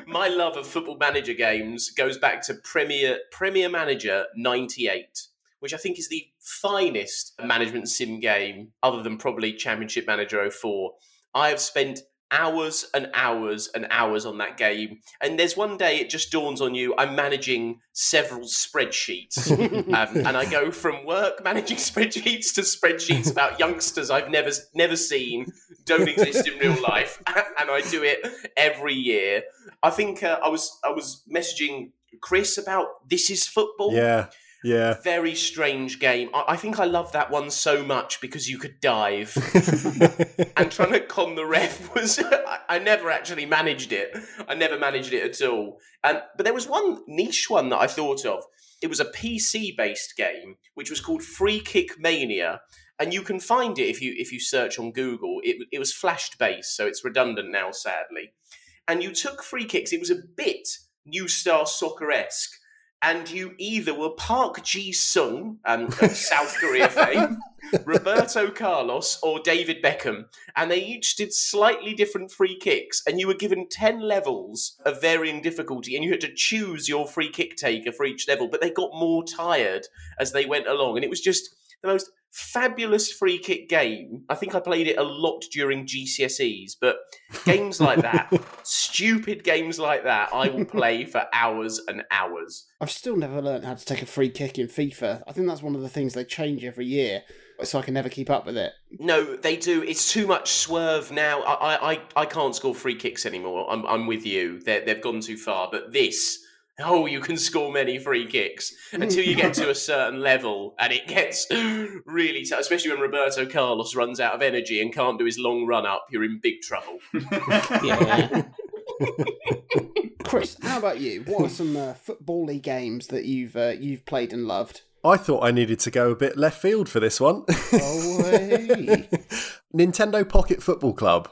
[SPEAKER 5] my love of Football Manager games goes back to Premier Premier Manager '98, which I think is the finest management sim game, other than probably Championship Manager 04. I have spent hours and hours and hours on that game. And there's one day it just dawns on you I'm managing several spreadsheets. um, and I go from work managing spreadsheets to spreadsheets about youngsters I've never never seen, don't exist in real life. and I do it every year. I think uh, I was I was messaging Chris about this is football.
[SPEAKER 1] Yeah. Yeah.
[SPEAKER 5] Very strange game. I, I think I love that one so much because you could dive. and trying to con the ref was. I, I, never actually managed it. I never managed it at all. And but there was one niche one that I thought of. It was a PC based game which was called Free Kick Mania. And you can find it if you if you search on Google. It, it was flashed based, so it's redundant now, sadly. And you took free kicks. It was a bit New Star Soccer esque and you either were Park Ji Sung, um, of South Korea fame, Roberto Carlos, or David Beckham, and they each did slightly different free kicks, and you were given ten levels of varying difficulty, and you had to choose your free kick taker for each level. But they got more tired as they went along, and it was just the most fabulous free kick game. I think I played it a lot during GCSEs, but games like that, stupid games like that, I will play for hours and hours.
[SPEAKER 2] I've still never learned how to take a free kick in FIFA. I think that's one of the things they change every year. So I can never keep up with it.
[SPEAKER 5] No, they do. It's too much swerve now. I I, I can't score free kicks anymore. I'm I'm with you. they they've gone too far. But this, oh, you can score many free kicks until you get to a certain level, and it gets really tough. Especially when Roberto Carlos runs out of energy and can't do his long run up, you're in big trouble.
[SPEAKER 2] yeah. Chris, how about you? What are some uh, football-y games that you've uh, you've played and loved?
[SPEAKER 1] I thought I needed to go a bit left field for this one.
[SPEAKER 2] Oh,
[SPEAKER 1] Nintendo Pocket Football Club.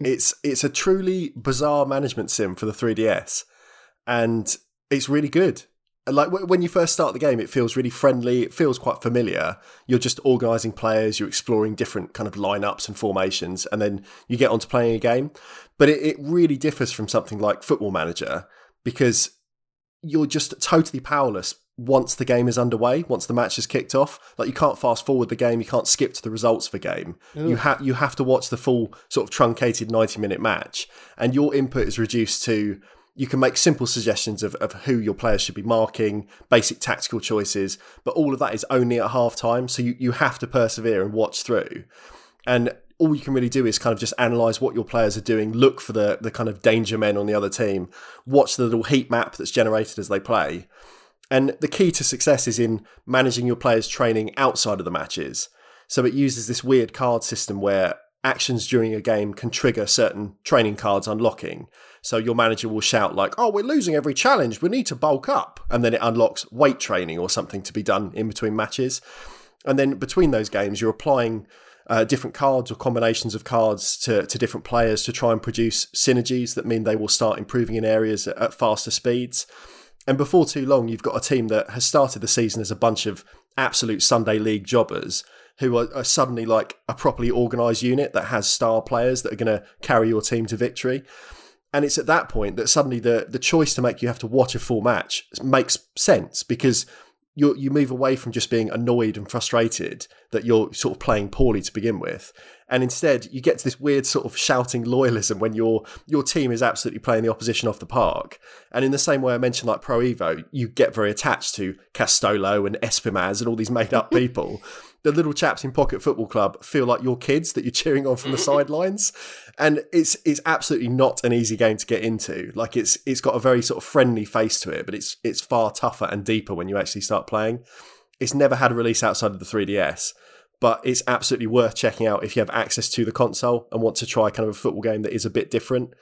[SPEAKER 1] It's it's a truly bizarre management sim for the 3DS, and it's really good. like when you first start the game, it feels really friendly. It feels quite familiar. You're just organising players, you're exploring different kind of lineups and formations, and then you get onto playing a game. But it, it really differs from something like Football Manager because you're just totally powerless once the game is underway, once the match is kicked off. Like you can't fast forward the game, you can't skip to the results of a game. Ooh. You have you have to watch the full sort of truncated 90 minute match and your input is reduced to you can make simple suggestions of, of who your players should be marking, basic tactical choices, but all of that is only at half time. So you, you have to persevere and watch through. And all you can really do is kind of just analyze what your players are doing, look for the, the kind of danger men on the other team, watch the little heat map that's generated as they play. And the key to success is in managing your players' training outside of the matches. So it uses this weird card system where actions during a game can trigger certain training cards unlocking. So your manager will shout like, "Oh, we're losing every challenge. We need to bulk up," and then it unlocks weight training or something to be done in between matches. And then between those games, you're applying uh, different cards or combinations of cards to, to different players to try and produce synergies that mean they will start improving in areas at, at faster speeds. And before too long, you've got a team that has started the season as a bunch of absolute Sunday league jobbers who are, are suddenly like a properly organised unit that has star players that are going to carry your team to victory. And it's at that point that suddenly the the choice to make you have to watch a full match makes sense because you you move away from just being annoyed and frustrated that you're sort of playing poorly to begin with, and instead you get to this weird sort of shouting loyalism when your your team is absolutely playing the opposition off the park. And in the same way I mentioned, like Pro Evo, you get very attached to Castolo and Espimas and all these made up people. The little chaps in Pocket Football Club feel like your kids that you're cheering on from the sidelines, and it's it's absolutely not an easy game to get into. Like it's it's got a very sort of friendly face to it, but it's it's far tougher and deeper when you actually start playing. It's never had a release outside of the 3DS but it's absolutely worth checking out if you have access to the console and want to try kind of a football game that is a bit different.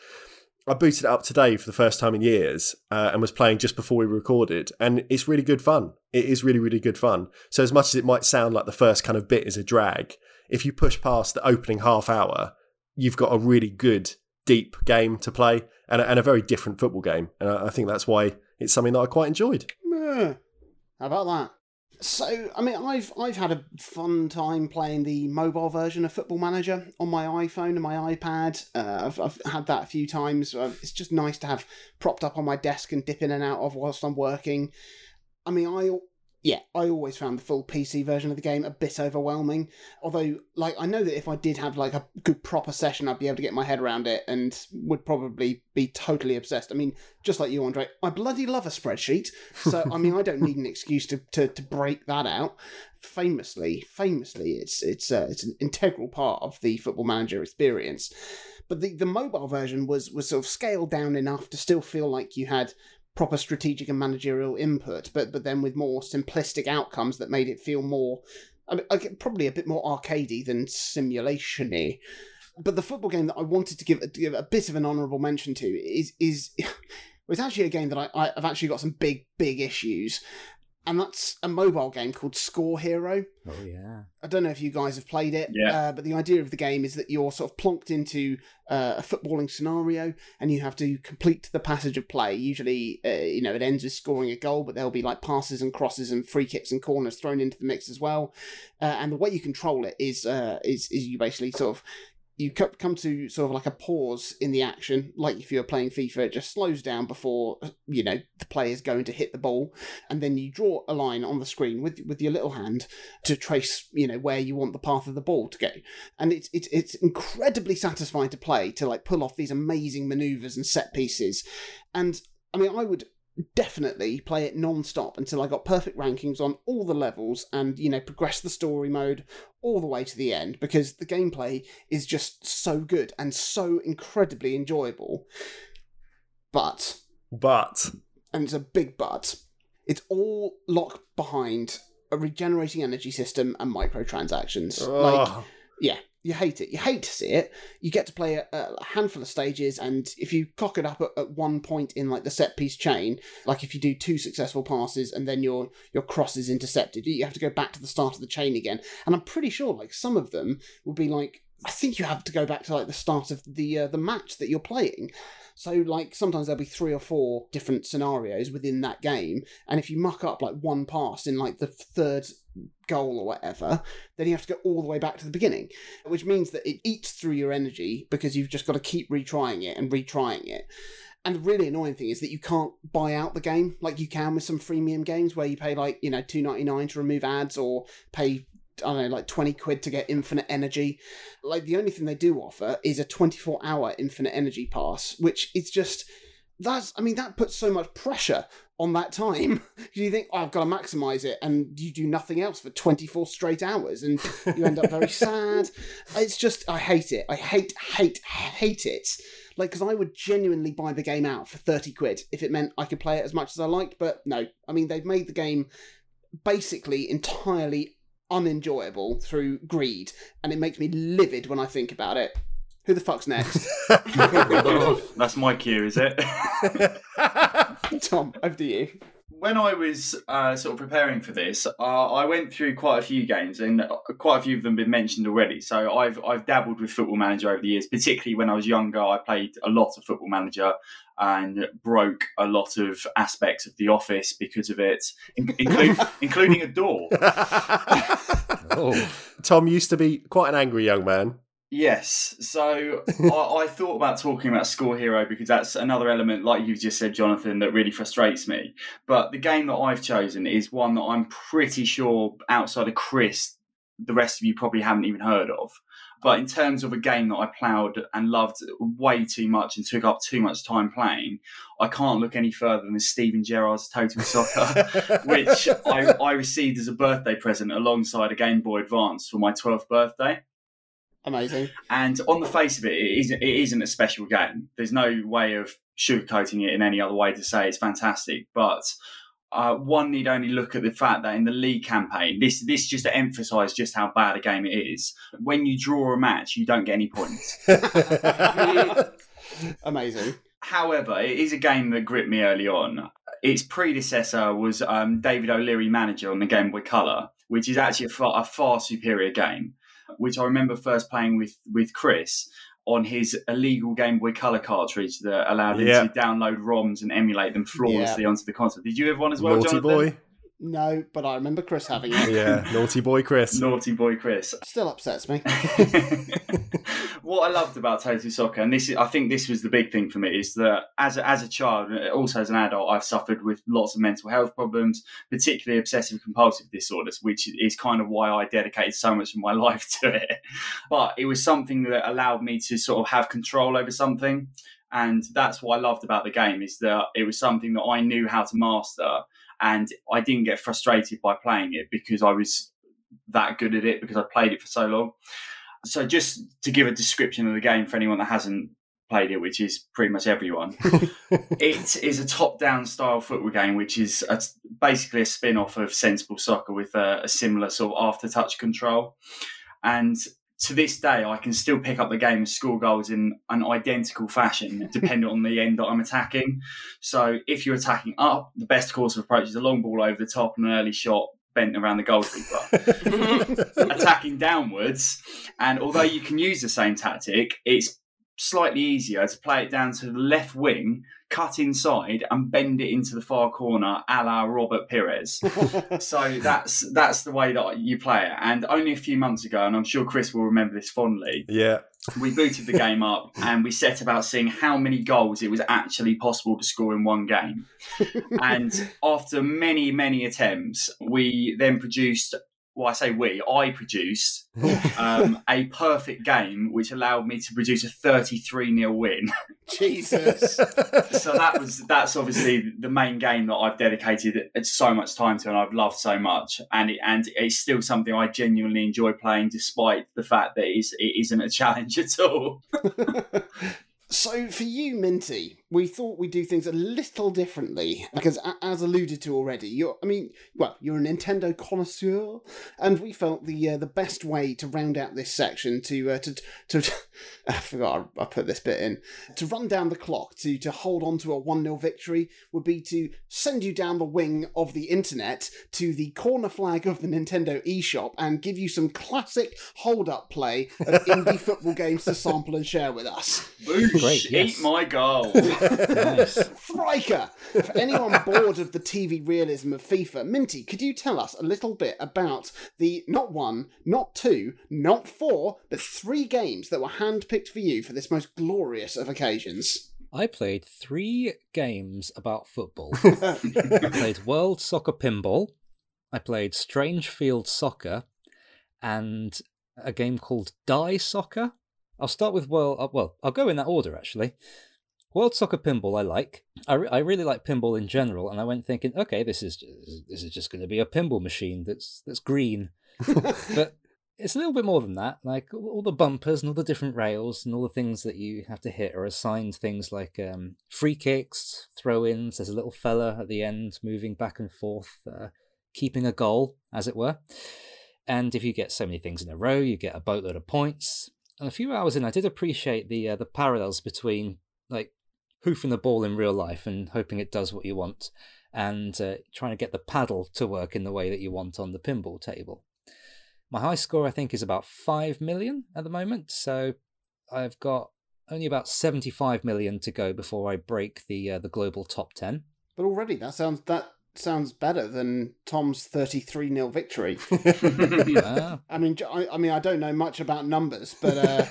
[SPEAKER 1] I booted it up today for the first time in years uh, and was playing just before we recorded, and it's really good fun. It is really, really good fun. So, as much as it might sound like the first kind of bit is a drag, if you push past the opening half hour, you've got a really good, deep game to play and a, and a very different football game. And I think that's why it's something that I quite enjoyed.
[SPEAKER 2] How about that? So, I mean, I've I've had a fun time playing the mobile version of Football Manager on my iPhone and my iPad. Uh, I've, I've had that a few times. Uh, it's just nice to have propped up on my desk and dip in and out of whilst I'm working. I mean, I yeah, I always found the full PC version of the game a bit overwhelming. Although, like, I know that if I did have like a good proper session, I'd be able to get my head around it and would probably be totally obsessed. I mean, just like you, Andre, I bloody love a spreadsheet. So, I mean, I don't need an excuse to, to, to break that out. Famously, famously, it's it's uh, it's an integral part of the Football Manager experience. But the, the mobile version was was sort of scaled down enough to still feel like you had proper strategic and managerial input, but but then with more simplistic outcomes that made it feel more, I mean, probably a bit more arcadey than simulationy. But the football game that I wanted to give, give a bit of an honourable mention to is is. it's actually a game that I, I've actually got some big, big issues and that's a mobile game called Score Hero.
[SPEAKER 3] Oh yeah.
[SPEAKER 2] I don't know if you guys have played it,
[SPEAKER 4] yeah.
[SPEAKER 2] Uh, but the idea of the game is that you're sort of plonked into uh, a footballing scenario, and you have to complete the passage of play. Usually, uh, you know, it ends with scoring a goal, but there'll be like passes and crosses and free kicks and corners thrown into the mix as well. Uh, and the way you control it is uh, is is you basically sort of you come to sort of like a pause in the action, like if you were playing FIFA, it just slows down before you know the player is going to hit the ball, and then you draw a line on the screen with with your little hand to trace you know where you want the path of the ball to go, and it's it's it's incredibly satisfying to play to like pull off these amazing maneuvers and set pieces, and I mean I would definitely play it non-stop until I got perfect rankings on all the levels and you know progress the story mode all the way to the end because the gameplay is just so good and so incredibly enjoyable. But
[SPEAKER 1] but
[SPEAKER 2] and it's a big but. It's all locked behind a regenerating energy system and microtransactions. Like yeah, you hate it. You hate to see it. You get to play a, a handful of stages, and if you cock it up at, at, one point in like the set piece chain, like if you do two successful passes and then your your cross is intercepted, you have to go back to the start of the chain again. And I'm pretty sure like some of them will be like I think you have to go back to like the start of the uh, the match that you're playing. So like sometimes there'll be three or four different scenarios within that game, and if you muck up like one pass in like the third goal or whatever, then you have to go all the way back to the beginning, which means that it eats through your energy because you've just got to keep retrying it and retrying it. And the really annoying thing is that you can't buy out the game like you can with some freemium games where you pay like, you know, two ninety nine to remove ads or pay I don't know, like 20 quid to get infinite energy. Like, the only thing they do offer is a 24 hour infinite energy pass, which is just. That's, I mean, that puts so much pressure on that time. you think, oh, I've got to maximize it, and you do nothing else for 24 straight hours, and you end up very sad. It's just, I hate it. I hate, hate, hate it. Like, because I would genuinely buy the game out for 30 quid if it meant I could play it as much as I liked, but no. I mean, they've made the game basically entirely unenjoyable through greed, and it makes me livid when I think about it. Who the fuck's next?
[SPEAKER 4] That's my cue, is it?
[SPEAKER 2] Tom, over to you.
[SPEAKER 4] when I was uh, sort of preparing for this, uh, I went through quite a few games, and uh, quite a few of them have been mentioned already. So I've I've dabbled with Football Manager over the years. Particularly when I was younger, I played a lot of Football Manager and broke a lot of aspects of the office because of it, in- include, including a door.
[SPEAKER 3] Oh,
[SPEAKER 1] Tom used to be quite an angry young man.
[SPEAKER 4] Yes. So I, I thought about talking about Score Hero because that's another element, like you've just said, Jonathan, that really frustrates me. But the game that I've chosen is one that I'm pretty sure outside of Chris, the rest of you probably haven't even heard of. But in terms of a game that I ploughed and loved way too much and took up too much time playing, I can't look any further than Steven Gerrard's Total Soccer, which I, I received as a birthday present alongside a Game Boy Advance for my 12th birthday.
[SPEAKER 2] Amazing.
[SPEAKER 4] And on the face of it, it isn't, it isn't a special game. There's no way of sugarcoating it in any other way to say it's fantastic. But uh, one need only look at the fact that in the league campaign, this this just to emphasise just how bad a game it is. When you draw a match, you don't get any points.
[SPEAKER 2] Amazing.
[SPEAKER 4] However, it is a game that gripped me early on. Its predecessor was um, David O'Leary Manager on the Game Boy Color, which is actually a far, a far superior game. Which I remember first playing with with Chris on his illegal Game Boy Color cartridge that allowed him
[SPEAKER 1] Yeah.
[SPEAKER 4] to download ROMs and emulate them flawlessly onto the console. Did you have one as well,
[SPEAKER 1] Naughty
[SPEAKER 4] Jonathan?
[SPEAKER 1] boy.
[SPEAKER 2] No, but I remember Chris having it.
[SPEAKER 1] Yeah, naughty boy Chris.
[SPEAKER 4] Naughty boy Chris.
[SPEAKER 2] Still upsets me.
[SPEAKER 4] what I loved about Total Soccer, and this is, I think this was the big thing for me, is that as a, as a child, and also as an adult, I've suffered with lots of mental health problems, particularly obsessive compulsive disorders, which is kind of why I dedicated so much of my life to it. But it was something that allowed me to sort of have control over something. And that's what I loved about the game is that it was something that I knew how to master, and I didn't get frustrated by playing it because I was that good at it because I played it for so long. So, just to give a description of the game for anyone that hasn't played it, which is pretty much everyone, it is a top-down style football game, which is a, basically a spin-off of Sensible Soccer with a, a similar sort of after-touch control. And to this day, I can still pick up the game and score goals in an identical fashion, depending on the end that I'm attacking. So, if you're attacking up, the best course of approach is a long ball over the top and an early shot bent around the goalkeeper attacking downwards. And although you can use the same tactic, it's slightly easier to play it down to the left wing, cut inside, and bend it into the far corner, a la Robert Pires. so that's that's the way that you play it. And only a few months ago, and I'm sure Chris will remember this fondly,
[SPEAKER 1] Yeah.
[SPEAKER 4] we booted the game up and we set about seeing how many goals it was actually possible to score in one game. and after many, many attempts, we then produced. Well, I say we. I produced um, a perfect game, which allowed me to produce a 33 0 win.
[SPEAKER 2] Jesus.
[SPEAKER 4] so that was that's obviously the main game that I've dedicated so much time to, and I've loved so much, and it, and it's still something I genuinely enjoy playing, despite the fact that it's, it isn't a challenge at all.
[SPEAKER 2] So for you, Minty, we thought we'd do things a little differently because, as alluded to already, you're. I mean, well, you're a Nintendo connoisseur, and we felt the uh, the best way to round out this section to uh, to to. I forgot I, I put this bit in to run down the clock to to hold on to a one 0 victory would be to send you down the wing of the internet to the corner flag of the Nintendo eShop and give you some classic hold up play of indie football games to sample and share with us.
[SPEAKER 4] Boosh,
[SPEAKER 3] Great, yes.
[SPEAKER 4] eat my goal.
[SPEAKER 3] Nice.
[SPEAKER 2] Striker! For anyone bored of the TV realism of FIFA, Minty, could you tell us a little bit about the not one, not two, not four, but three games that were handpicked for you for this most glorious of occasions?
[SPEAKER 3] I played three games about football. I played World Soccer Pinball, I played Strange Field Soccer, and a game called Die Soccer. I'll start with World. uh, Well, I'll go in that order actually. World Soccer Pinball I like. I, re- I really like pinball in general, and I went thinking, okay, this is this is just going to be a pinball machine that's that's green, but it's a little bit more than that. Like all all the bumpers and all the different rails and all the things that you have to hit are assigned things like um, free kicks, throw-ins. There's a little fella at the end moving back and forth, uh, keeping a goal, as it were. And if you get so many things in a row, you get a boatload of points. And a few hours in, I did appreciate the uh, the parallels between like hoofing the ball in real life and hoping it does what you want, and uh, trying to get the paddle to work in the way that you want on the pinball table. My high score, I think, is about 5 million at the moment. So I've got only about 75 million to go before I break the uh, the global top 10.
[SPEAKER 2] But already that sounds that sounds better than Tom's 33 0 victory. I mean, j- I, I mean, I don't know much about numbers, but uh,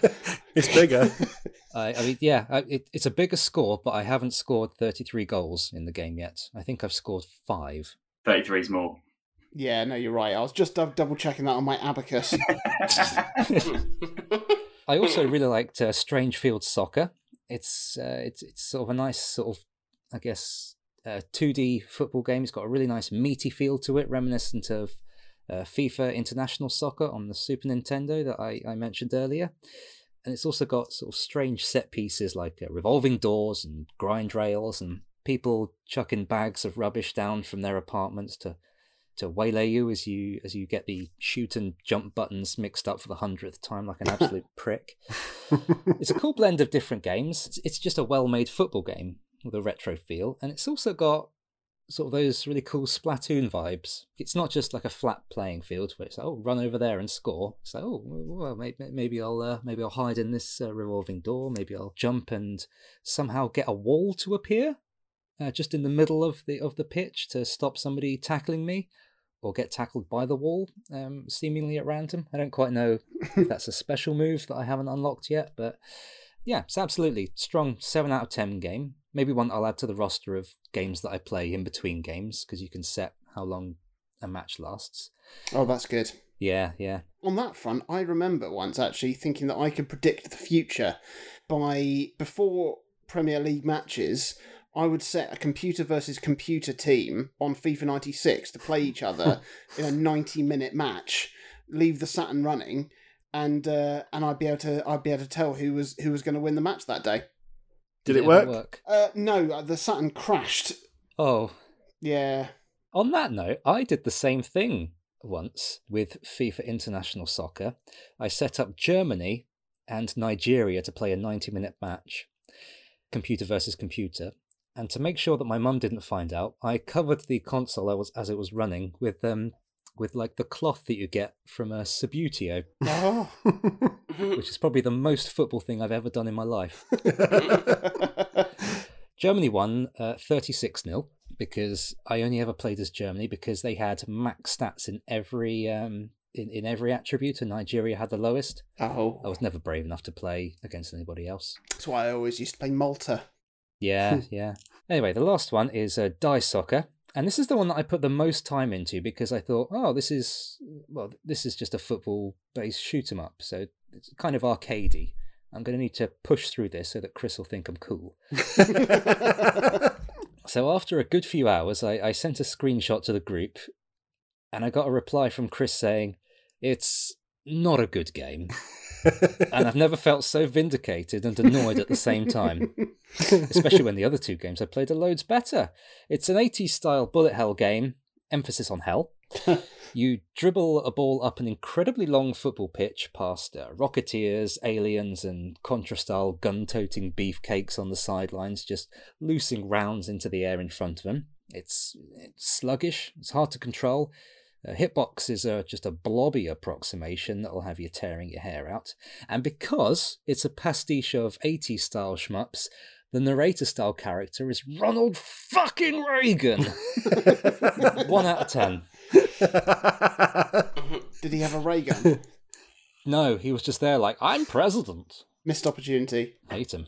[SPEAKER 1] it's bigger.
[SPEAKER 3] I, I mean, yeah, I- it, it's a bigger score, but I haven't scored 33 goals in the game yet. I think I've scored five.
[SPEAKER 4] 33 is more.
[SPEAKER 2] yeah, no, you're right. I was just double checking that on my abacus.
[SPEAKER 3] I also really liked uh, Strange Field Soccer. It's uh, it's it's sort of a nice sort of, I guess, uh, 2D football game. It's got a really nice meaty feel to it, reminiscent of uh, FIFA International Soccer on the Super Nintendo that I, I mentioned earlier. And it's also got sort of strange set pieces like uh, revolving doors and grind rails and people chucking bags of rubbish down from their apartments to to waylay you as you as you get the shoot and jump buttons mixed up for the hundredth time like an absolute prick. It's a cool blend of different games. It's, it's just a well-made football game with a retro feel, and it's also got sort of those really cool Splatoon vibes. It's not just like a flat playing field where it's like, oh, run over there and score. It's like, oh, well, maybe, maybe I'll uh, maybe I'll hide in this uh, revolving door. Maybe I'll jump and somehow get a wall to appear uh, just in the middle of the of the pitch to stop somebody tackling me. Or get tackled by the wall, um, seemingly at random. I don't quite know if that's a special move that I haven't unlocked yet, but yeah, it's absolutely strong seven out of ten game. Maybe one I'll add to the roster of games that I play in between games because you can set how long a match lasts.
[SPEAKER 2] oh, that's good.
[SPEAKER 3] Yeah, yeah.
[SPEAKER 2] On that front, I remember once actually thinking that I could predict the future by before Premier League matches. I would set a computer versus computer team on FIFA 96 to play each other in a 90 minute match, leave the Saturn running, and uh, and I'd be able to I'd be able to tell who was who was going to win the match that day.
[SPEAKER 1] Did it
[SPEAKER 3] ever
[SPEAKER 1] work?
[SPEAKER 2] Uh, no, uh, the Saturn crashed.
[SPEAKER 3] Oh,
[SPEAKER 2] Yeah.
[SPEAKER 3] on that note, I did the same thing once with FIFA International Soccer. I set up Germany and Nigeria to play a 90 minute match, computer versus computer. And to make sure that my mum didn't find out, I covered the console I was, as it was running with um with like the cloth that you get from a Subbuteo,
[SPEAKER 2] Oh.
[SPEAKER 3] which is probably the most football thing I've ever done in my life. Germany won uh, 36 0 because I only ever played as Germany because they had max stats in every um, in, in every attribute and Nigeria had the lowest.
[SPEAKER 2] oh.
[SPEAKER 3] I was never brave enough to play against anybody else.
[SPEAKER 2] That's why I always used to play Malta.
[SPEAKER 3] Yeah, yeah. Anyway, the last one is uh, Die Soccer. And this is the one that I put the most time into because I thought, oh, this is well, this is just a football-based shoot 'em up, so it's kind of arcadey. I'm going to need to push through this so that Chris will think I'm cool. So after a good few hours, I, I sent a screenshot to the group, and I got a reply from Chris saying, "It's not a good game." and I've never felt so vindicated and annoyed at the same time. Especially when the other two games I played are loads better. It's an 80s style bullet hell game, emphasis on hell. you dribble a ball up an incredibly long football pitch past uh, rocketeers, aliens, and Contra style gun toting beefcakes on the sidelines, just loosing rounds into the air in front of them. It's, it's sluggish, it's hard to control. Uh, hitboxes are just a blobby approximation that'll have you tearing your hair out. And because it's a pastiche of 80s style shmups, the narrator style character is Ronald fucking Reagan. One out of ten.
[SPEAKER 2] Did he have a ray gun?
[SPEAKER 3] No, he was just there like, I'm president.
[SPEAKER 2] Missed opportunity.
[SPEAKER 3] Hate him.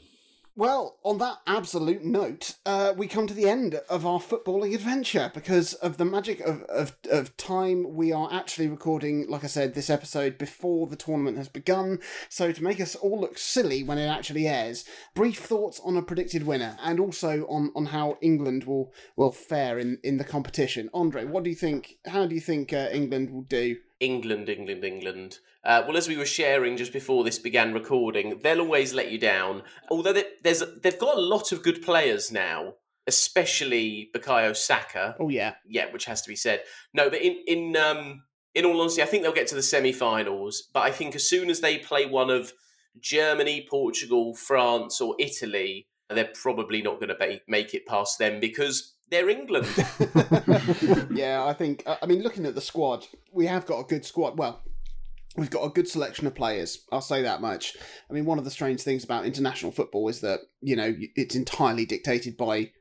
[SPEAKER 2] Well, on that absolute note, uh, we come to the end of our footballing adventure because of the magic of, of, of time. We are actually recording, like I said, this episode before the tournament has begun. So, to make us all look silly when it actually airs, brief thoughts on a predicted winner and also on, on how England will, will fare in, in the competition. Andre, what do you think? How do you think uh, England will do?
[SPEAKER 5] England, England, England. Uh, well, as we were sharing just before this began recording, they'll always let you down. Although they, there's, they've got a lot of good players now, especially Bukayo Saka.
[SPEAKER 2] Oh yeah,
[SPEAKER 5] yeah, which has to be said. No, but in in um, in all honesty, I think they'll get to the semi-finals. But I think as soon as they play one of Germany, Portugal, France, or Italy, they're probably not going to make it past them because they're England.
[SPEAKER 2] yeah, I think. I mean, looking at the squad, we have got a good squad. Well, we've got a good selection of players. I'll say that much. I mean, one of the strange things about international football is that you know it's entirely dictated by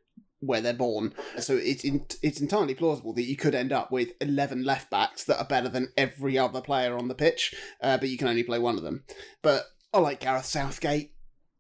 [SPEAKER 2] where they're born. So it's in, it's entirely plausible that you could end up with eleven left backs that are better than every other player on the pitch, uh, but you can only play one of them. But I like Gareth Southgate,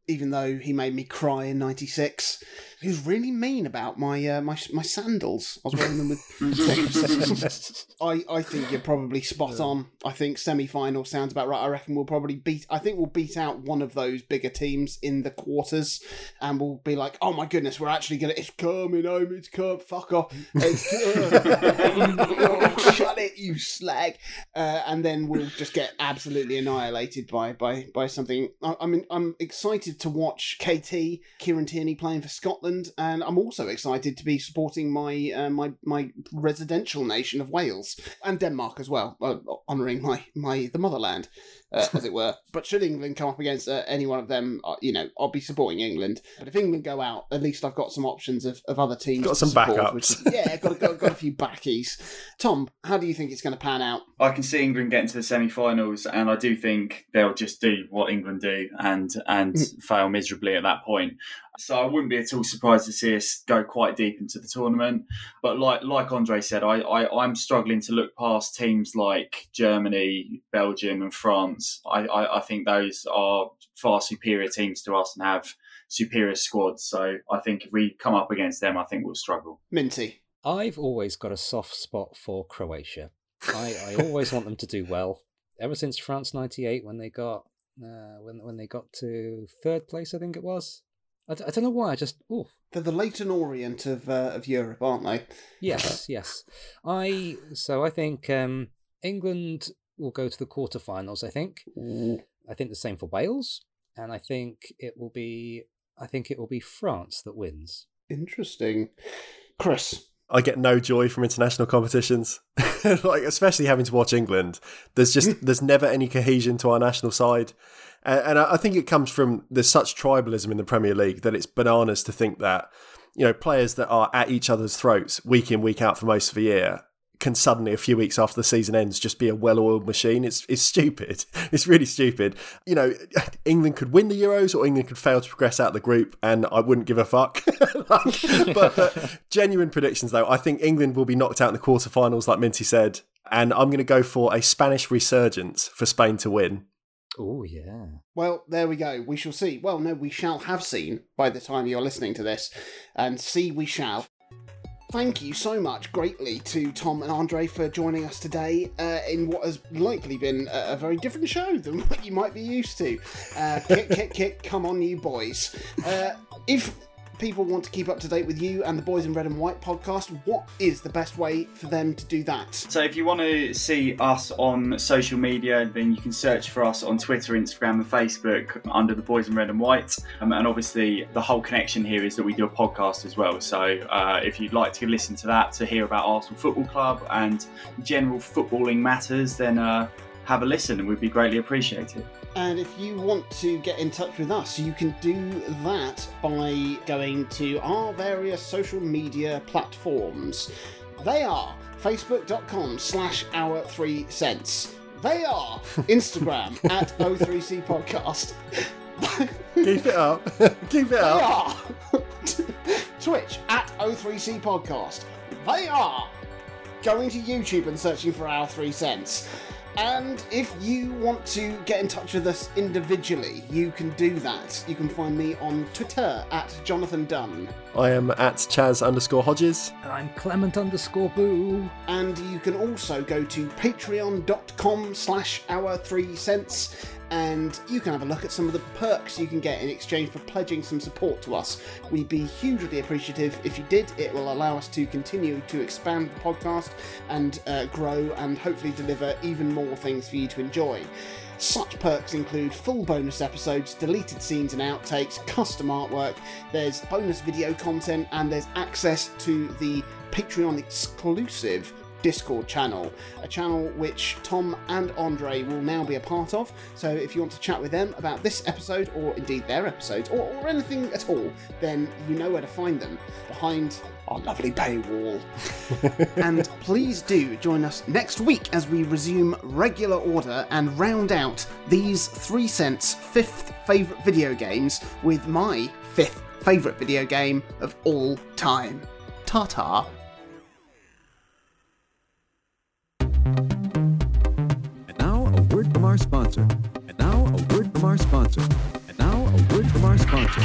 [SPEAKER 2] even though he made me cry in '96 he was really mean about my uh, my my sandals. I was wearing them with. I I think you're probably spot on. I think semi final sounds about right. I reckon we'll probably beat. I think we'll beat out one of those bigger teams in the quarters, and we'll be like, oh my goodness, we're actually gonna. It's coming home. It's come. Fuck off. It's, uh, shut it, you slag. Uh, and then we'll just get absolutely annihilated by by by something. I, I mean, I'm excited to watch KT Kieran Tierney playing for Scotland And I'm also excited to be supporting my uh, my my residential nation of Wales and Denmark as well, uh, honouring my my the motherland uh, as it were. But should England come up against uh, any one of them, uh, you know, I'll be supporting England. But if England go out, at least I've got some options of, of other teams.
[SPEAKER 1] Got some support, backups. Which,
[SPEAKER 2] yeah, got, got, got a few backies. Tom, how do you think it's going to pan out?
[SPEAKER 4] I can see England getting to the semi-finals, and I do think they'll just do what England do and and mm. fail miserably at that point. So I wouldn't be at all surprised to see us go quite deep into the tournament. But like like Andre said, I, I I'm struggling to look past teams like Germany, Belgium, and France I, I, I think those are far superior teams to us and have superior squads. So I think if we come up against them, I think we'll struggle.
[SPEAKER 2] Minty.
[SPEAKER 3] I've always got a soft spot for Croatia. I, I always want them to do well. Ever since France '98, when they got uh, when when they got to third place, I think it was. I d- I don't know why. I just oh,
[SPEAKER 2] they're the Leyton Orient of uh, of Europe, aren't they?
[SPEAKER 3] Yes, yes. I so I think um, England will go to the quarterfinals. I think. Ooh. I think the same for Wales, and I think it will be. I think it will be France that wins.
[SPEAKER 2] Interesting, Chris.
[SPEAKER 1] I get no joy from international competitions, like especially having to watch England. There's just there's never any cohesion to our national side, and, and I think it comes from there's such tribalism in the Premier League that it's bananas to think that you know players that are at each other's throats week in week out for most of the year can suddenly a few weeks after the season ends just be a well-oiled machine. It's it's stupid. It's really stupid. You know, England could win the Euros or England could fail to progress out of the group, and I wouldn't give a fuck. like, but, but, genuine predictions, though, I think England will be knocked out in the quarterfinals, like Minty said, and I'm going to go for a Spanish resurgence for Spain to win.
[SPEAKER 3] Oh yeah.
[SPEAKER 2] Well, there we go. We shall see. Well, no, we shall have seen by the time you're listening to this, and see we shall thank you so much greatly to Tom and Andre for joining us today uh, in what has likely been a, a, very different show than what you might be used to. Uh, kick, kick, kick, come on, you boys. Uh, if people want to keep up to date with you and the Boys in Red and White podcast, what is the best way for them to do that?
[SPEAKER 4] So if you want to see us on social media, then you can search for us on Twitter, Instagram, and Facebook under the Boys in Red and White. Um, and obviously, the whole connection here is that we do a podcast as well. So uh, if you'd like to listen to that to hear about Arsenal Football Club and general footballing matters, then uh, have a listen and we'd be greatly appreciated.
[SPEAKER 2] And if you want to get in touch with us, you can do that by going to our various social media platforms. They are facebook.com slash our three cents. They are Instagram at O3C podcast.
[SPEAKER 1] Keep it up. Keep it
[SPEAKER 2] They
[SPEAKER 1] up.
[SPEAKER 2] are Twitch at O3C podcast. They are going to YouTube and searching for our three cents. And if you want to get in touch with us individually, you can do that. You can find me on Twitter at Jonathan Dunn.
[SPEAKER 1] I am at Chaz underscore Hodges.
[SPEAKER 3] And I'm Clement underscore Boo.
[SPEAKER 2] And you can also go to patreon.com slash our three cents and you can have a look at some of the perks you can get in exchange for pledging some support to us. We'd be hugely appreciative if you did. It will allow us to continue to expand the podcast and uh, grow and hopefully deliver even more things for you to enjoy. Such perks include full bonus episodes, deleted scenes and outtakes, custom artwork, there's bonus video content, and there's access to the Patreon exclusive Discord channel, a channel which Tom and Andre will now be a part of. So if you want to chat with them about this episode, or indeed their episodes, or, or anything at all, then you know where to find them behind our lovely paywall. and please do join us next week as we resume regular order and round out these three cents fifth favourite video games with my fifth favourite video game of all time. Ta ta.
[SPEAKER 6] Our sponsor. And now a word from our sponsor. And now a word from our sponsor.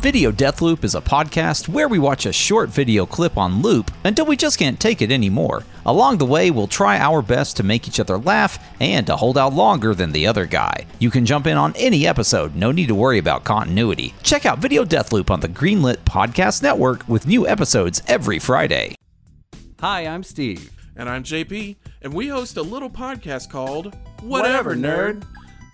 [SPEAKER 7] Video Death Loop is a podcast where we watch a short video clip on loop until we just can't take it anymore. Along the way, we'll try our best to make each other laugh and to hold out longer than the other guy. You can jump in on any episode, no need to worry about continuity. Check out Video Death Loop on the Greenlit Podcast Network with new episodes every Friday.
[SPEAKER 8] Hi, I'm Steve.
[SPEAKER 9] And I'm JP, and we host a little podcast called
[SPEAKER 8] Whatever, Nerd.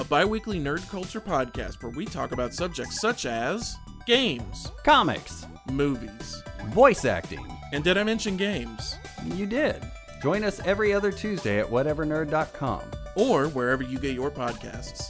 [SPEAKER 9] a bi weekly nerd culture podcast where we talk about subjects such as games,
[SPEAKER 8] Comics,
[SPEAKER 9] movies,
[SPEAKER 8] voice acting.
[SPEAKER 9] and did I mention games?
[SPEAKER 8] You did. Join us every other Tuesday at whatevernerd.com.
[SPEAKER 9] Or wherever you get your podcasts.